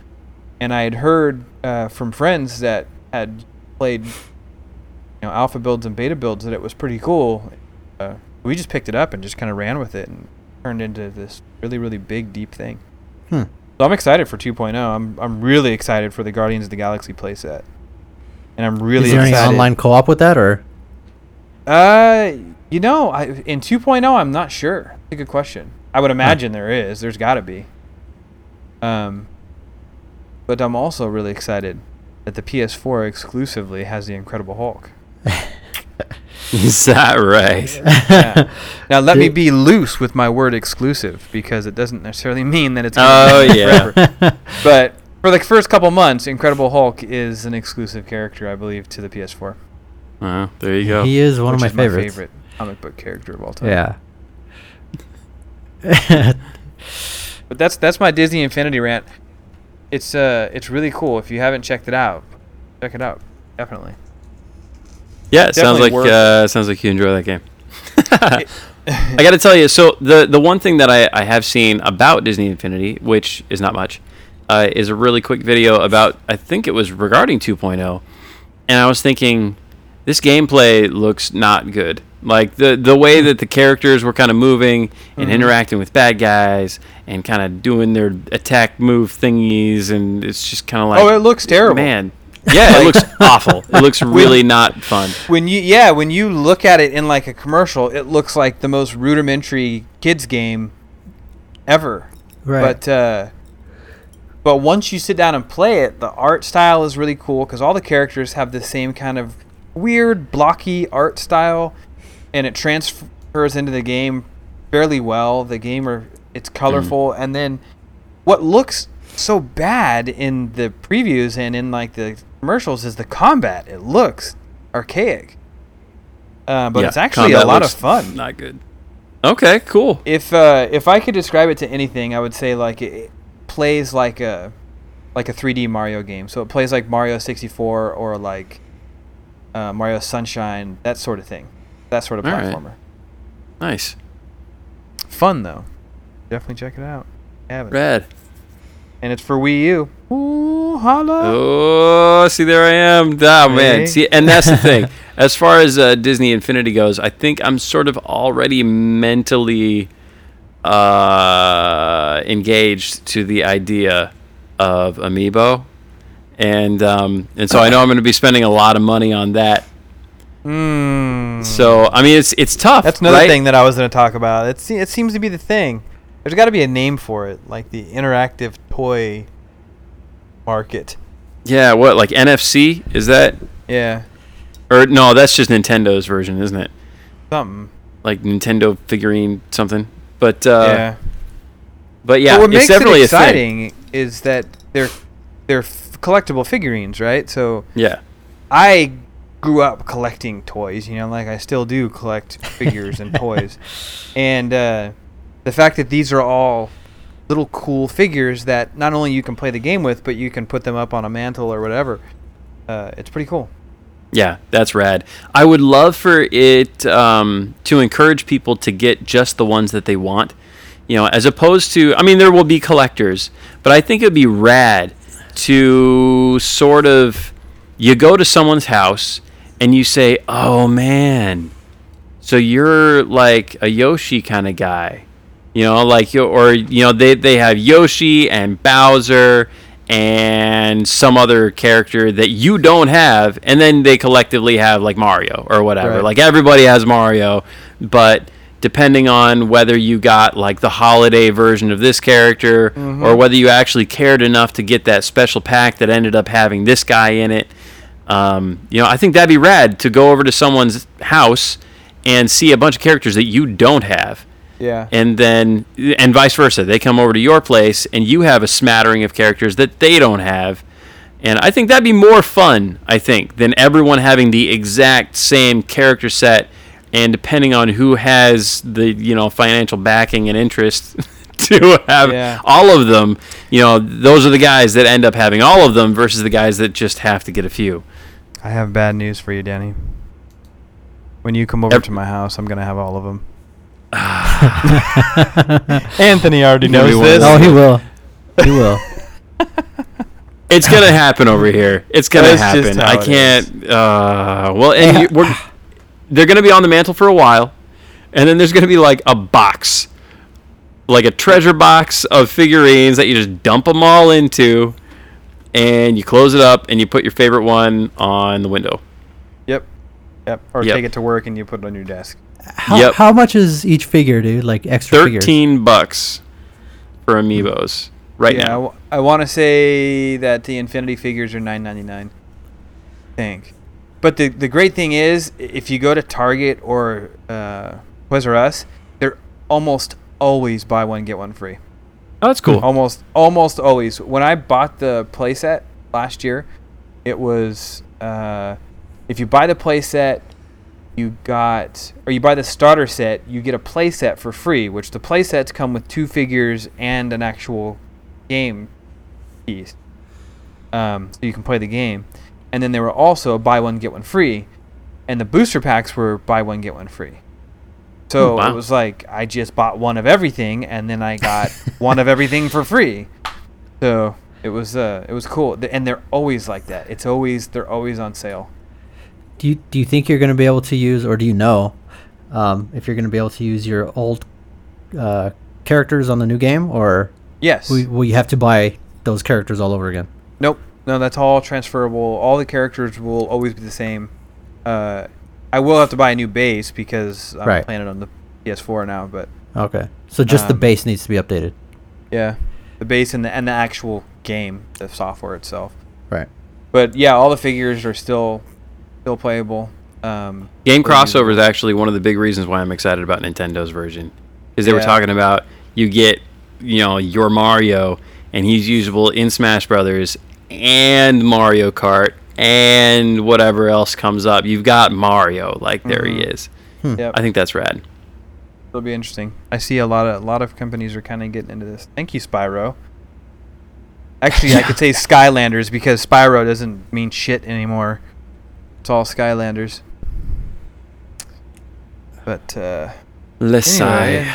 and I had heard uh, from friends that had played, you know, alpha builds and beta builds that it was pretty cool. Uh, we just picked it up and just kind of ran with it and turned into this really, really big, deep thing. Hmm. So I'm excited for 2.0. I'm I'm really excited for the Guardians of the Galaxy playset, and I'm really Is there excited. any online co-op with that, or Uh, you know, I in 2.0, I'm not sure. That's a good question. I would imagine there is. There's got to be. Um, but I'm also really excited that the PS4 exclusively has the Incredible Hulk. Is that right? Yeah. now let me be loose with my word exclusive because it doesn't necessarily mean that it's. Oh, gonna be yeah. But for the first couple months, Incredible Hulk is an exclusive character, I believe, to the PS4. Uh, there you go. he is one which of my is favorites. favorite comic book character of all time. Yeah. But that's that's my Disney Infinity rant. It's uh it's really cool. If you haven't checked it out, check it out. Definitely. Yeah, it sounds like uh, sounds like you enjoy that game. I got to tell you, so the the one thing that I, I have seen about Disney Infinity, which is not much, uh, is a really quick video about I think it was regarding 2.0, and I was thinking this gameplay looks not good. Like the the way that the characters were kind of moving and Mhm. interacting with bad guys and kind of doing their attack move thingies, and it's just kind of like oh, it looks terrible. man. Yeah, it looks awful. It looks really not fun. When you yeah, when you look at it in like a commercial, it looks like the most rudimentary kids game ever. right. But uh, but once you sit down and play it, the art style is really cool because all the characters have the same kind of weird blocky art style, and it transfers into the game fairly well. The game are it's colorful, and then what looks so bad in the previews and in like the commercials is the combat. It looks archaic, uh, but Yeah, it's actually a lot of fun Not good. Okay, cool. if uh, if I could describe it to anything, I would say like it, it plays like a like a 3D Mario game. So it plays like Mario 64 or like uh, Mario Sunshine, that sort of thing. That sort of All right. platformer. Nice. Fun though. Definitely check it out. Have it. Rad. And it's for Wii U. Ooh, holla. Oh, see, there I am. Ah, Hey. man. See, and that's the thing. As far as uh, Disney Infinity goes, I think I'm sort of already mentally uh, engaged to the idea of Amiibo, and um, and so I know I'm going to be spending a lot of money on that. Mm. So I mean, it's it's tough. That's another right? thing that I was going to talk about. It, se- it seems to be the thing. There's got to be a name for it, like the interactive toy market. Yeah. What like NFC? Is that Yeah, or no? That's just Nintendo's version, isn't it? something. Like Nintendo figurine something. But uh, yeah. but yeah, but what it's makes definitely it a thing. exciting is that they're they're f- collectible figurines, right? So Yeah. I grew up collecting toys, you know, like I still do collect figures and toys, and uh, the fact that these are all little cool figures that not only you can play the game with, but you can put them up on a mantle or whatever. Uh, it's pretty cool. Yeah, that's rad. I would love for it um, to encourage people to get just the ones that they want, you know, as opposed to. I mean, there will be collectors, but I think it would be rad to sort of. You go to someone's house and you say, "Oh man, so you're like a Yoshi kind of guy." You know, like you or you know they they have Yoshi and Bowser and some other character that you don't have, and then they collectively have like Mario or whatever. Right. Like everybody has Mario, but depending on whether you got like the holiday version of this character mm-hmm. or whether you actually cared enough to get that special pack that ended up having this guy in it. Um, you know, I think that'd be rad to go over to someone's house and see a bunch of characters that you don't have Yeah. and then and vice versa they come over to your place and you have a smattering of characters that they don't have and i think that'd be more fun i think than everyone having the exact same character set and depending on who has the you know financial backing and interest to have Yeah. all of them you know those are the guys that end up having all of them versus the guys that just have to get a few I have bad news for you, Danny. When you come over Ev- to my house, I'm gonna have all of them. Anthony already You're gonna knows one this. oh, he will. He will. It's gonna happen over here. It's gonna That's just happen. how I it can't. Uh, well, and you, we're they're gonna be on the mantle for a while, and then there's gonna be like a box, like a treasure box of figurines that you just dump them all into, and you close it up and you put your favorite one on the window. Yep. Yep. Or Yep. take it to work and you put it on your desk. How, Yep. how much is each figure, dude? Like extra figures? Thirteen bucks for amiibos right yeah, now. I, want to say that the Infinity figures are 9.99. I think. But the the great thing is, if you go to Target or uh, Toys R Us, they're almost always buy one get one free. Oh, that's cool. Almost almost always. When I bought the playset last year, it was uh, if you buy the playset, you got or you buy the starter set, you get a playset for free, which the playsets come with two figures and an actual game piece. Um, so you can play the game. And then there were also buy one get one free, and the booster packs were buy one get one free. So wow. it was like I just bought one of everything, and then I got one of everything for free. So it was uh, it was cool, and they're always like that. It's always they're always on sale. Do you do you think you're going to be able to use, or do you know, um, if you're going to be able to use your old uh, characters on the new game, or Yes. will, will you have to buy those characters all over again? Nope. No, that's all transferable. All the characters will always be the same. Uh, I will have to buy a new base because I'm Right. playing it on the PS4 now. But Okay, so just the Um, base needs to be updated. yeah, the base and the and the actual game, the software itself. Right. But yeah, all the figures are still still playable. Um, Game still crossover is actually one of the big reasons why I'm excited about Nintendo's version. Because they were talking about you get, you know, your Mario, and he's usable in Smash Brothers and Mario Kart and whatever else comes up. You've got Mario, like there he Mhm. is. Yep. I think that's rad. It'll be interesting. I see a lot of a lot of companies are kind of getting into this. Thank you, Spyro. Actually, I could say Skylanders because Spyro doesn't mean shit anymore. It's all Skylanders. But uh, Let's anyway,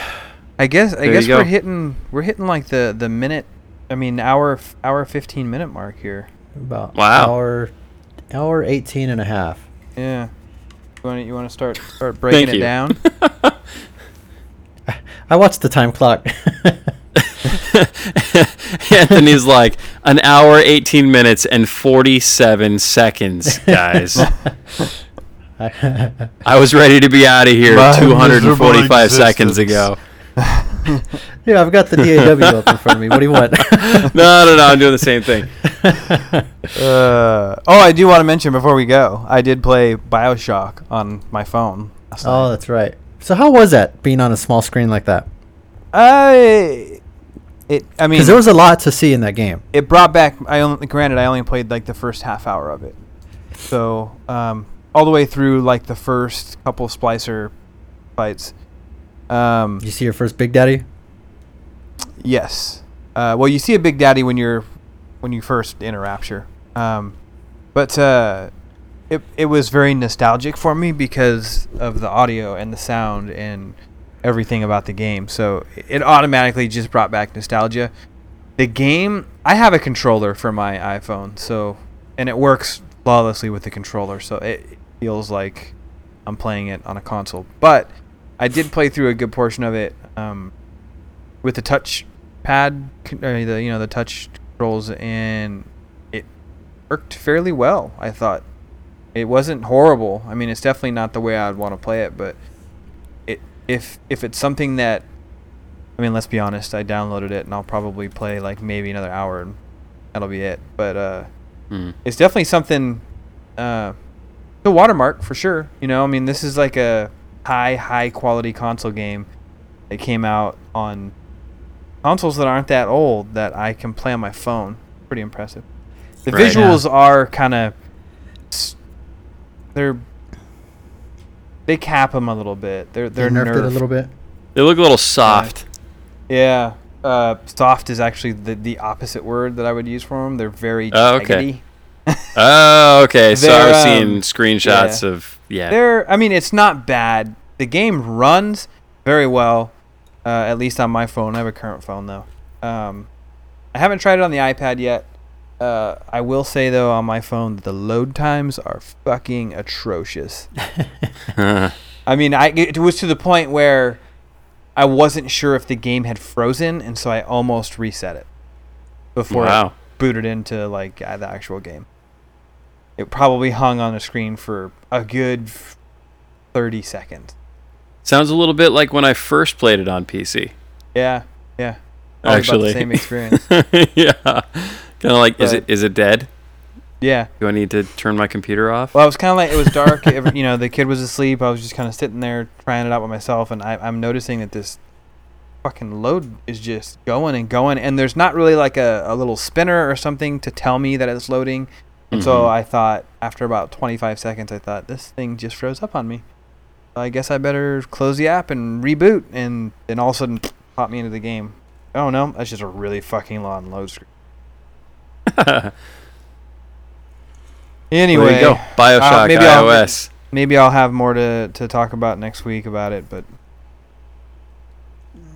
I guess I There guess we're hitting we're hitting like the the minute. I mean, hour hour fifteen minute mark here. About Wow. hour, hour 18 and a half. Yeah. You want to you want to start start breaking Thank it you. down? I watched the time clock. Anthony's like an hour, 18 minutes, and 47 seconds, guys. I was ready to be out of here My 245 seconds existence. ago. yeah, I've got the DAW up in front of me. What do you want? No, no, no, I'm doing the same thing. Uh, oh, I do want to mention before we go, I did play Bioshock on my phone. last oh, night. that's right. So how was that being on a small screen like that? I, it. I mean, Because there was a lot to see in that game. it brought back. I only, granted, I only played like the first half hour of it, so um, all the way through like the first couple splicer fights. Um, you see your first Big Daddy? Yes. Uh, well, you see a Big Daddy when you're when you first enter Rapture, um, but uh, it it was very nostalgic for me because of the audio and the sound and everything about the game. So it automatically just brought back nostalgia. The game, I have a controller for my iPhone, so and it works flawlessly with the controller, so it feels like I'm playing it on a console. But I did play through a good portion of it um, with the touch pad, con- the you know the touch controls, and it worked fairly well. I thought it wasn't horrible. I mean, it's definitely not the way I'd want to play it, but it if if it's something that I mean, let's be honest, I downloaded it and I'll probably play like maybe another hour and that'll be it. But uh Hmm. it's definitely something uh the watermark for sure. You know, I mean, this is like a high high quality console game that came out on consoles that aren't that old that I can play on my phone. Pretty impressive. The Right. visuals are kind of they're they cap them a little bit. They're They they're nerfed it a little bit. They look a little soft. Yeah. Uh, soft is actually the, the opposite word that I would use for them. They're very Oh, okay. jaggedy. Oh, okay. So I was They're, seeing um, screenshots yeah. of yeah. They're I mean it's not bad. The game runs very well, uh, at least on my phone. I have a current phone though. Um, I haven't tried it on the iPad yet. Uh, I will say though on my phone the load times are fucking atrocious. I mean, I it was to the point where I wasn't sure if the game had frozen, and so I almost reset it before Wow. it booted into like uh, the actual game. It probably hung on the screen for a good thirty seconds. Sounds a little bit like when I first played it on PC. Yeah, yeah. Actually, the same experience. yeah. Kind of like, is it is it dead? Yeah. Do I need to turn my computer off? Well, it was kind of like it was dark. every- you know, the kid was asleep. I was just kind of sitting there trying it out with myself, and I, I'm noticing that this fucking load is just going and going, and there's not really like a, a little spinner or something to tell me that it's loading. And so Mhm. I thought, after about 25 seconds, I thought this thing just froze up on me. I guess I better close the app and reboot, and then all of a sudden, pop me into the game. Oh no, that's just a really fucking long load screen. Anyway, there you go. Bioshock uh, maybe I'll- iOS. maybe I'll have more to, to talk about next week about it, but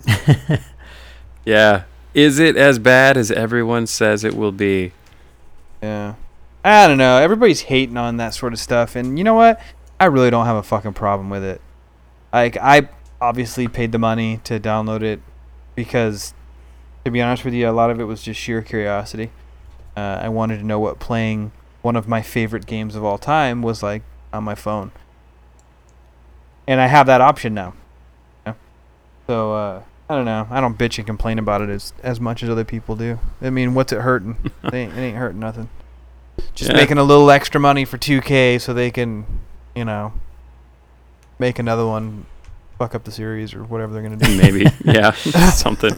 Yeah. Is it as bad as everyone says it will be? yeah. I don't know. Everybody's hating on that sort of stuff, and you know what? I really don't have a fucking problem with it. Like I obviously paid the money to download it because, to be honest with you, a lot of it was just sheer curiosity. Uh, I wanted to know what playing one of my favorite games of all time was like on my phone, and I have that option now. Yeah. So uh, I don't know. I don't bitch and complain about it as as much as other people do. I mean, what's it hurting? it, ain't, it ain't hurting nothing. Just Yeah. making a little extra money for 2K so they can, you know, make another one, fuck up the series or whatever they're gonna do. Maybe. yeah. Something.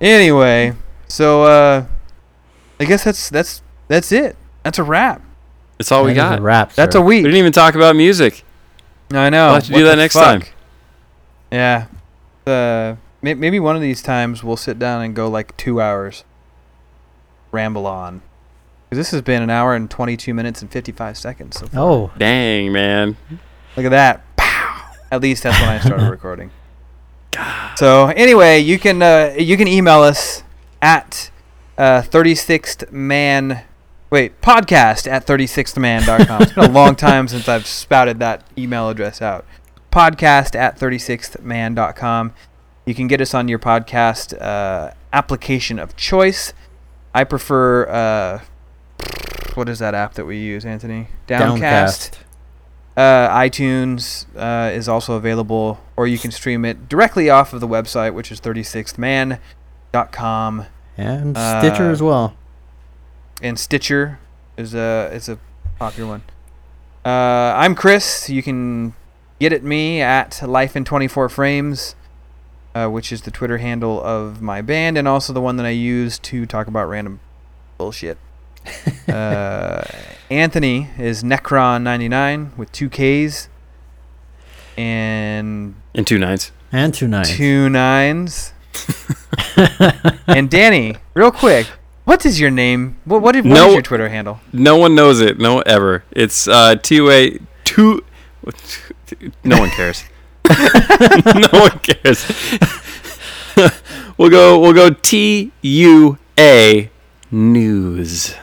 anyway, so uh, I guess that's that's that's it. That's a wrap. That's all we got. a wrap. That's sir. a week. We didn't even talk about music. I know. We'll have to What do that next fuck? time. Yeah. Uh, maybe one of these times we'll sit down and go like two hours. Ramble on. 'Cause this has been an hour and 22 minutes and 55 seconds. So far. Oh, Dang, man. Look at that. Pow. At least that's when I started recording. God. So anyway, you can uh, you can email us at uh, 36th man wait podcast at 36thman.com. It's been a long time since I've spouted that email address out. Podcast at 36thman.com. You can get us on your podcast uh, application of choice. I prefer uh, what is that app that we use, Anthony? downcast. uh, iTunes uh, is also available, or you can stream it directly off of the website, which is 36thman.com. And Stitcher Uh, as well. And Stitcher is a, is a popular one. Uh, I'm Kris. You can get at me at Life in 24 Frames, uh, which is the Twitter handle of my band, and also the one that I use to talk about random bullshit. uh, Anthony is Necron99 with two Ks and In two nines. And two nines. two nines. and Danny, real quick, what is your name? What what, what No- is your Twitter handle? No one knows it. No ever. It's uh T-U-A two. No one cares. no one cares. we'll go. We'll go. T U A news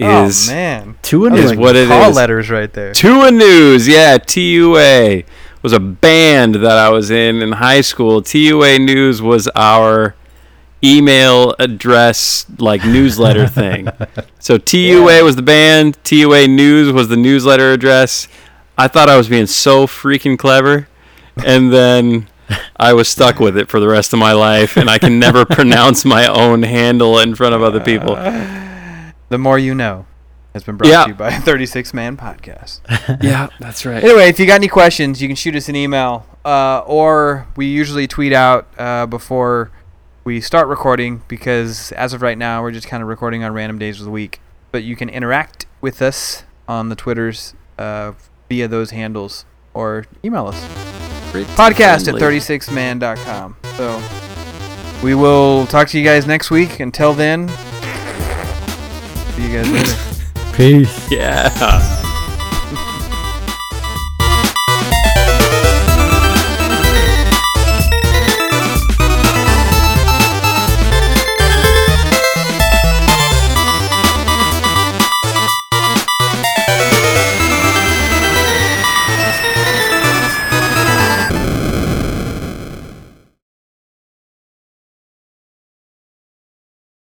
Oh, is oh man, Tua and Those is are what it call is. letters right there. Tua News. Yeah, T U A. was a band that I was in in high school. TUA News was our email address like newsletter thing. So TUA was the band, TUA News was the newsletter address. I thought I was being so freaking clever, and then I was stuck with it for the rest of my life, and I can never pronounce my own handle in front of other people. The more you know has been brought Yeah. to you by 36th Man Podcast. Yeah, that's right. Anyway, if you got any questions, you can shoot us an email, uh, or we usually tweet out uh, before we start recording because as of right now, we're just kind of recording on random days of the week. But you can interact with us on the Twitters uh, via those handles or email us. Podcast at 36thman.com. So we will talk to you guys next week. Until then, see you guys later. Peace. Yeah.